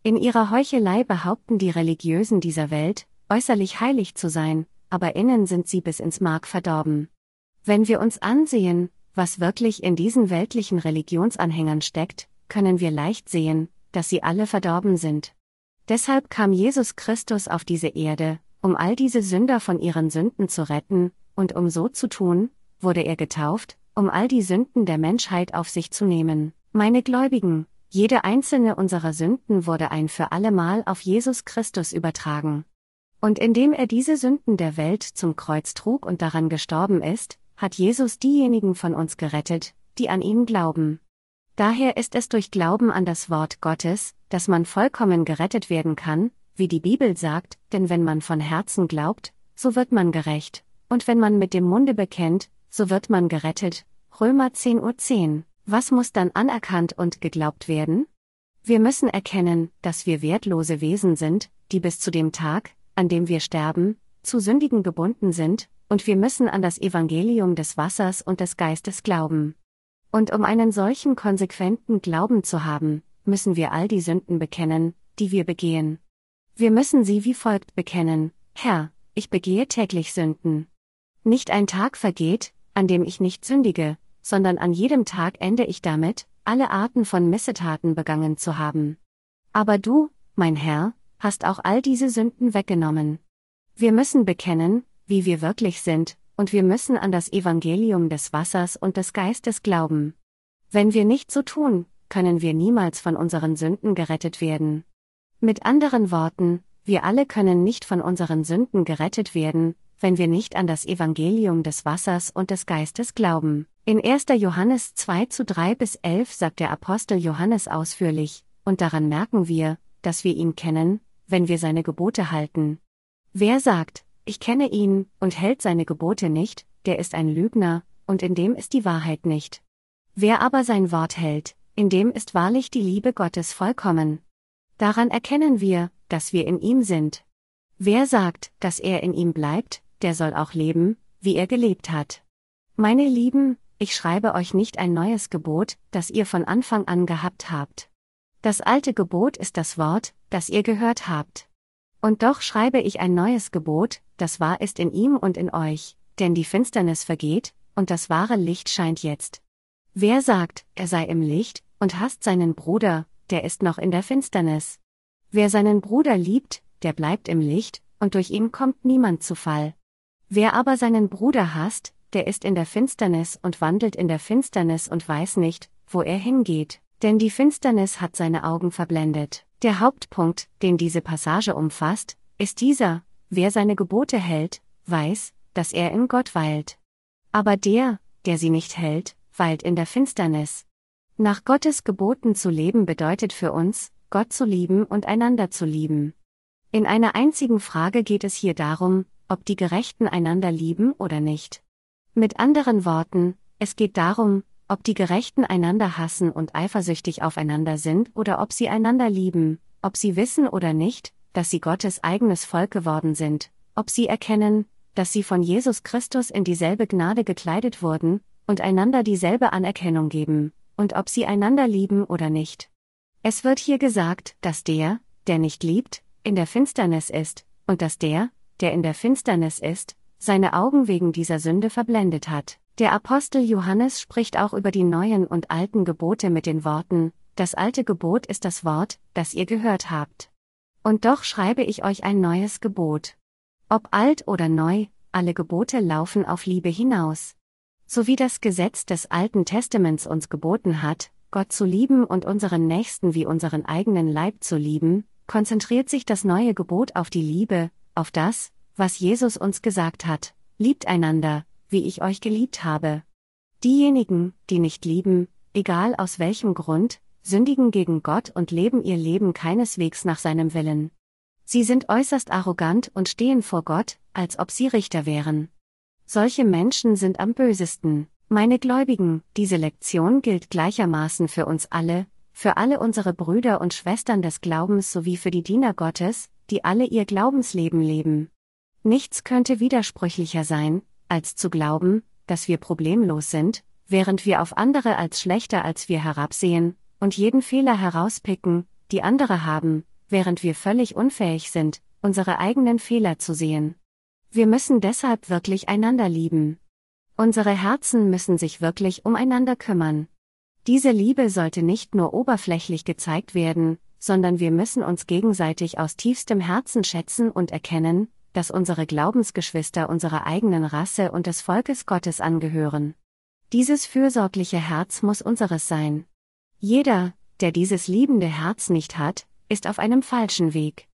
In ihrer Heuchelei behaupten die Religiösen dieser Welt, äußerlich heilig zu sein, aber innen sind sie bis ins Mark verdorben. Wenn wir uns ansehen, was wirklich in diesen weltlichen Religionsanhängern steckt, können wir leicht sehen, dass sie alle verdorben sind. Deshalb kam Jesus Christus auf diese Erde, um all diese Sünder von ihren Sünden zu retten, und um so zu tun, wurde er getauft, um all die Sünden der Menschheit auf sich zu nehmen. Meine Gläubigen, jede einzelne unserer Sünden wurde ein für allemal auf Jesus Christus übertragen. Und indem er diese Sünden der Welt zum Kreuz trug und daran gestorben ist, hat Jesus diejenigen von uns gerettet, die an ihn glauben. Daher ist es durch Glauben an das Wort Gottes, dass man vollkommen gerettet werden kann, wie die Bibel sagt, denn wenn man von Herzen glaubt, so wird man gerecht, und wenn man mit dem Munde bekennt, so wird man gerettet. Römer 10.10 Uhr 10. Was muss dann anerkannt und geglaubt werden? Wir müssen erkennen, dass wir wertlose Wesen sind, die bis zu dem Tag, an dem wir sterben, zu Sündigen gebunden sind, und wir müssen an das Evangelium des Wassers und des Geistes glauben. Und um einen solchen konsequenten Glauben zu haben, müssen wir all die Sünden bekennen, die wir begehen. Wir müssen sie wie folgt bekennen, Herr, ich begehe täglich Sünden. Nicht ein Tag vergeht, an dem ich nicht sündige, sondern an jedem Tag ende ich damit, alle Arten von Missetaten begangen zu haben. Aber du, mein Herr, hast auch all diese Sünden weggenommen. Wir müssen bekennen, wie wir wirklich sind, und wir müssen an das Evangelium des Wassers und des Geistes glauben. Wenn wir nicht so tun, können wir niemals von unseren Sünden gerettet werden. Mit anderen Worten, wir alle können nicht von unseren Sünden gerettet werden, wenn wir nicht an das Evangelium des Wassers und des Geistes glauben. In 1. Johannes 2 zu 3 bis 11 sagt der Apostel Johannes ausführlich, und daran merken wir, dass wir ihn kennen, wenn wir seine Gebote halten. Wer sagt, ich kenne ihn, und hält seine Gebote nicht, der ist ein Lügner, und in dem ist die Wahrheit nicht. Wer aber sein Wort hält, in dem ist wahrlich die Liebe Gottes vollkommen. Daran erkennen wir, dass wir in ihm sind. Wer sagt, dass er in ihm bleibt, der soll auch leben, wie er gelebt hat. Meine Lieben, ich schreibe euch nicht ein neues Gebot, das ihr von Anfang an gehabt habt. Das alte Gebot ist das Wort, das ihr gehört habt. Und doch schreibe ich ein neues Gebot, das wahr ist in ihm und in euch, denn die Finsternis vergeht, und das wahre Licht scheint jetzt. Wer sagt, er sei im Licht, und hasst seinen Bruder, der ist noch in der Finsternis. Wer seinen Bruder liebt, der bleibt im Licht, und durch ihn kommt niemand zu Fall. Wer aber seinen Bruder hasst, der ist in der Finsternis und wandelt in der Finsternis und weiß nicht, wo er hingeht, denn die Finsternis hat seine Augen verblendet. Der Hauptpunkt, den diese Passage umfasst, ist dieser, wer seine Gebote hält, weiß, dass er in Gott weilt. Aber der, der sie nicht hält, weilt in der Finsternis. Nach Gottes Geboten zu leben bedeutet für uns, Gott zu lieben und einander zu lieben. In einer einzigen Frage geht es hier darum, ob die Gerechten einander lieben oder nicht. Mit anderen Worten, es geht darum, ob die Gerechten einander hassen und eifersüchtig aufeinander sind oder ob sie einander lieben, ob sie wissen oder nicht, dass sie Gottes eigenes Volk geworden sind, ob sie erkennen, dass sie von Jesus Christus in dieselbe Gnade gekleidet wurden, und einander dieselbe Anerkennung geben, und ob sie einander lieben oder nicht. Es wird hier gesagt, dass der, der nicht liebt, in der Finsternis ist, und dass der, der in der Finsternis ist, seine Augen wegen dieser Sünde verblendet hat. Der Apostel Johannes spricht auch über die neuen und alten Gebote mit den Worten, das alte Gebot ist das Wort, das ihr gehört habt. Und doch schreibe ich euch ein neues Gebot. Ob alt oder neu, alle Gebote laufen auf Liebe hinaus. So wie das Gesetz des Alten Testaments uns geboten hat, Gott zu lieben und unseren Nächsten wie unseren eigenen Leib zu lieben, konzentriert sich das neue Gebot auf die Liebe, auf das, was Jesus uns gesagt hat, liebt einander, wie ich euch geliebt habe. Diejenigen, die nicht lieben, egal aus welchem Grund, sündigen gegen Gott und leben ihr Leben keineswegs nach seinem Willen. Sie sind äußerst arrogant und stehen vor Gott, als ob sie Richter wären. Solche Menschen sind am bösesten. Meine Gläubigen, diese Lektion gilt gleichermaßen für uns alle, für alle unsere Brüder und Schwestern des Glaubens sowie für die Diener Gottes, die alle ihr Glaubensleben leben. Nichts könnte widersprüchlicher sein, als zu glauben, dass wir problemlos sind, während wir auf andere als schlechter als wir herabsehen, und jeden Fehler herauspicken, die andere haben, während wir völlig unfähig sind, unsere eigenen Fehler zu sehen. Wir müssen deshalb wirklich einander lieben. Unsere Herzen müssen sich wirklich umeinander kümmern. Diese Liebe sollte nicht nur oberflächlich gezeigt werden, sondern wir müssen uns gegenseitig aus tiefstem Herzen schätzen und erkennen, dass unsere Glaubensgeschwister unserer eigenen Rasse und des Volkes Gottes angehören. Dieses fürsorgliche Herz muss unseres sein. Jeder, der dieses liebende Herz nicht hat, ist auf einem falschen Weg.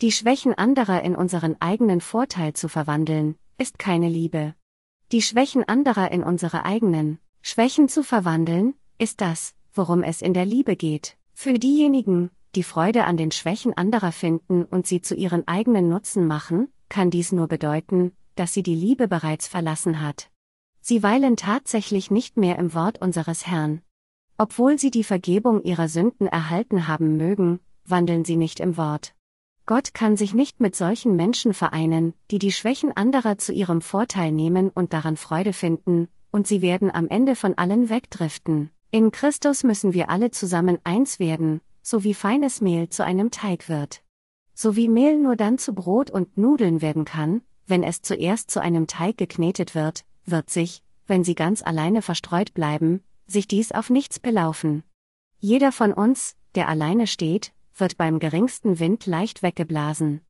Die Schwächen anderer in unseren eigenen Vorteil zu verwandeln, ist keine Liebe. Die Schwächen anderer in unsere eigenen Schwächen zu verwandeln, ist das, worum es in der Liebe geht. Für diejenigen, die Freude an den Schwächen anderer finden und sie zu ihren eigenen Nutzen machen, kann dies nur bedeuten, dass sie die Liebe bereits verlassen hat. Sie weilen tatsächlich nicht mehr im Wort unseres Herrn. Obwohl sie die Vergebung ihrer Sünden erhalten haben mögen, wandeln sie nicht im Wort. Gott kann sich nicht mit solchen Menschen vereinen, die die Schwächen anderer zu ihrem Vorteil nehmen und daran Freude finden, und sie werden am Ende von allen wegdriften. In Christus müssen wir alle zusammen eins werden, so wie feines Mehl zu einem Teig wird. So wie Mehl nur dann zu Brot und Nudeln werden kann, wenn es zuerst zu einem Teig geknetet wird, wird sich, wenn sie ganz alleine verstreut bleiben, sich dies auf nichts belaufen. Jeder von uns, der alleine steht, wird beim geringsten Wind leicht weggeblasen.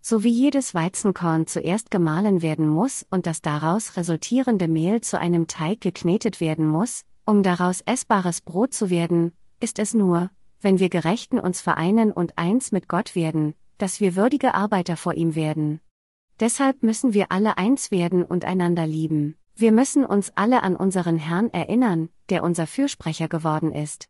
So wie jedes Weizenkorn zuerst gemahlen werden muss und das daraus resultierende Mehl zu einem Teig geknetet werden muss, um daraus essbares Brot zu werden, ist es nur, wenn wir Gerechten uns vereinen und eins mit Gott werden, dass wir würdige Arbeiter vor ihm werden. Deshalb müssen wir alle eins werden und einander lieben. Wir müssen uns alle an unseren Herrn erinnern, der unser Fürsprecher geworden ist.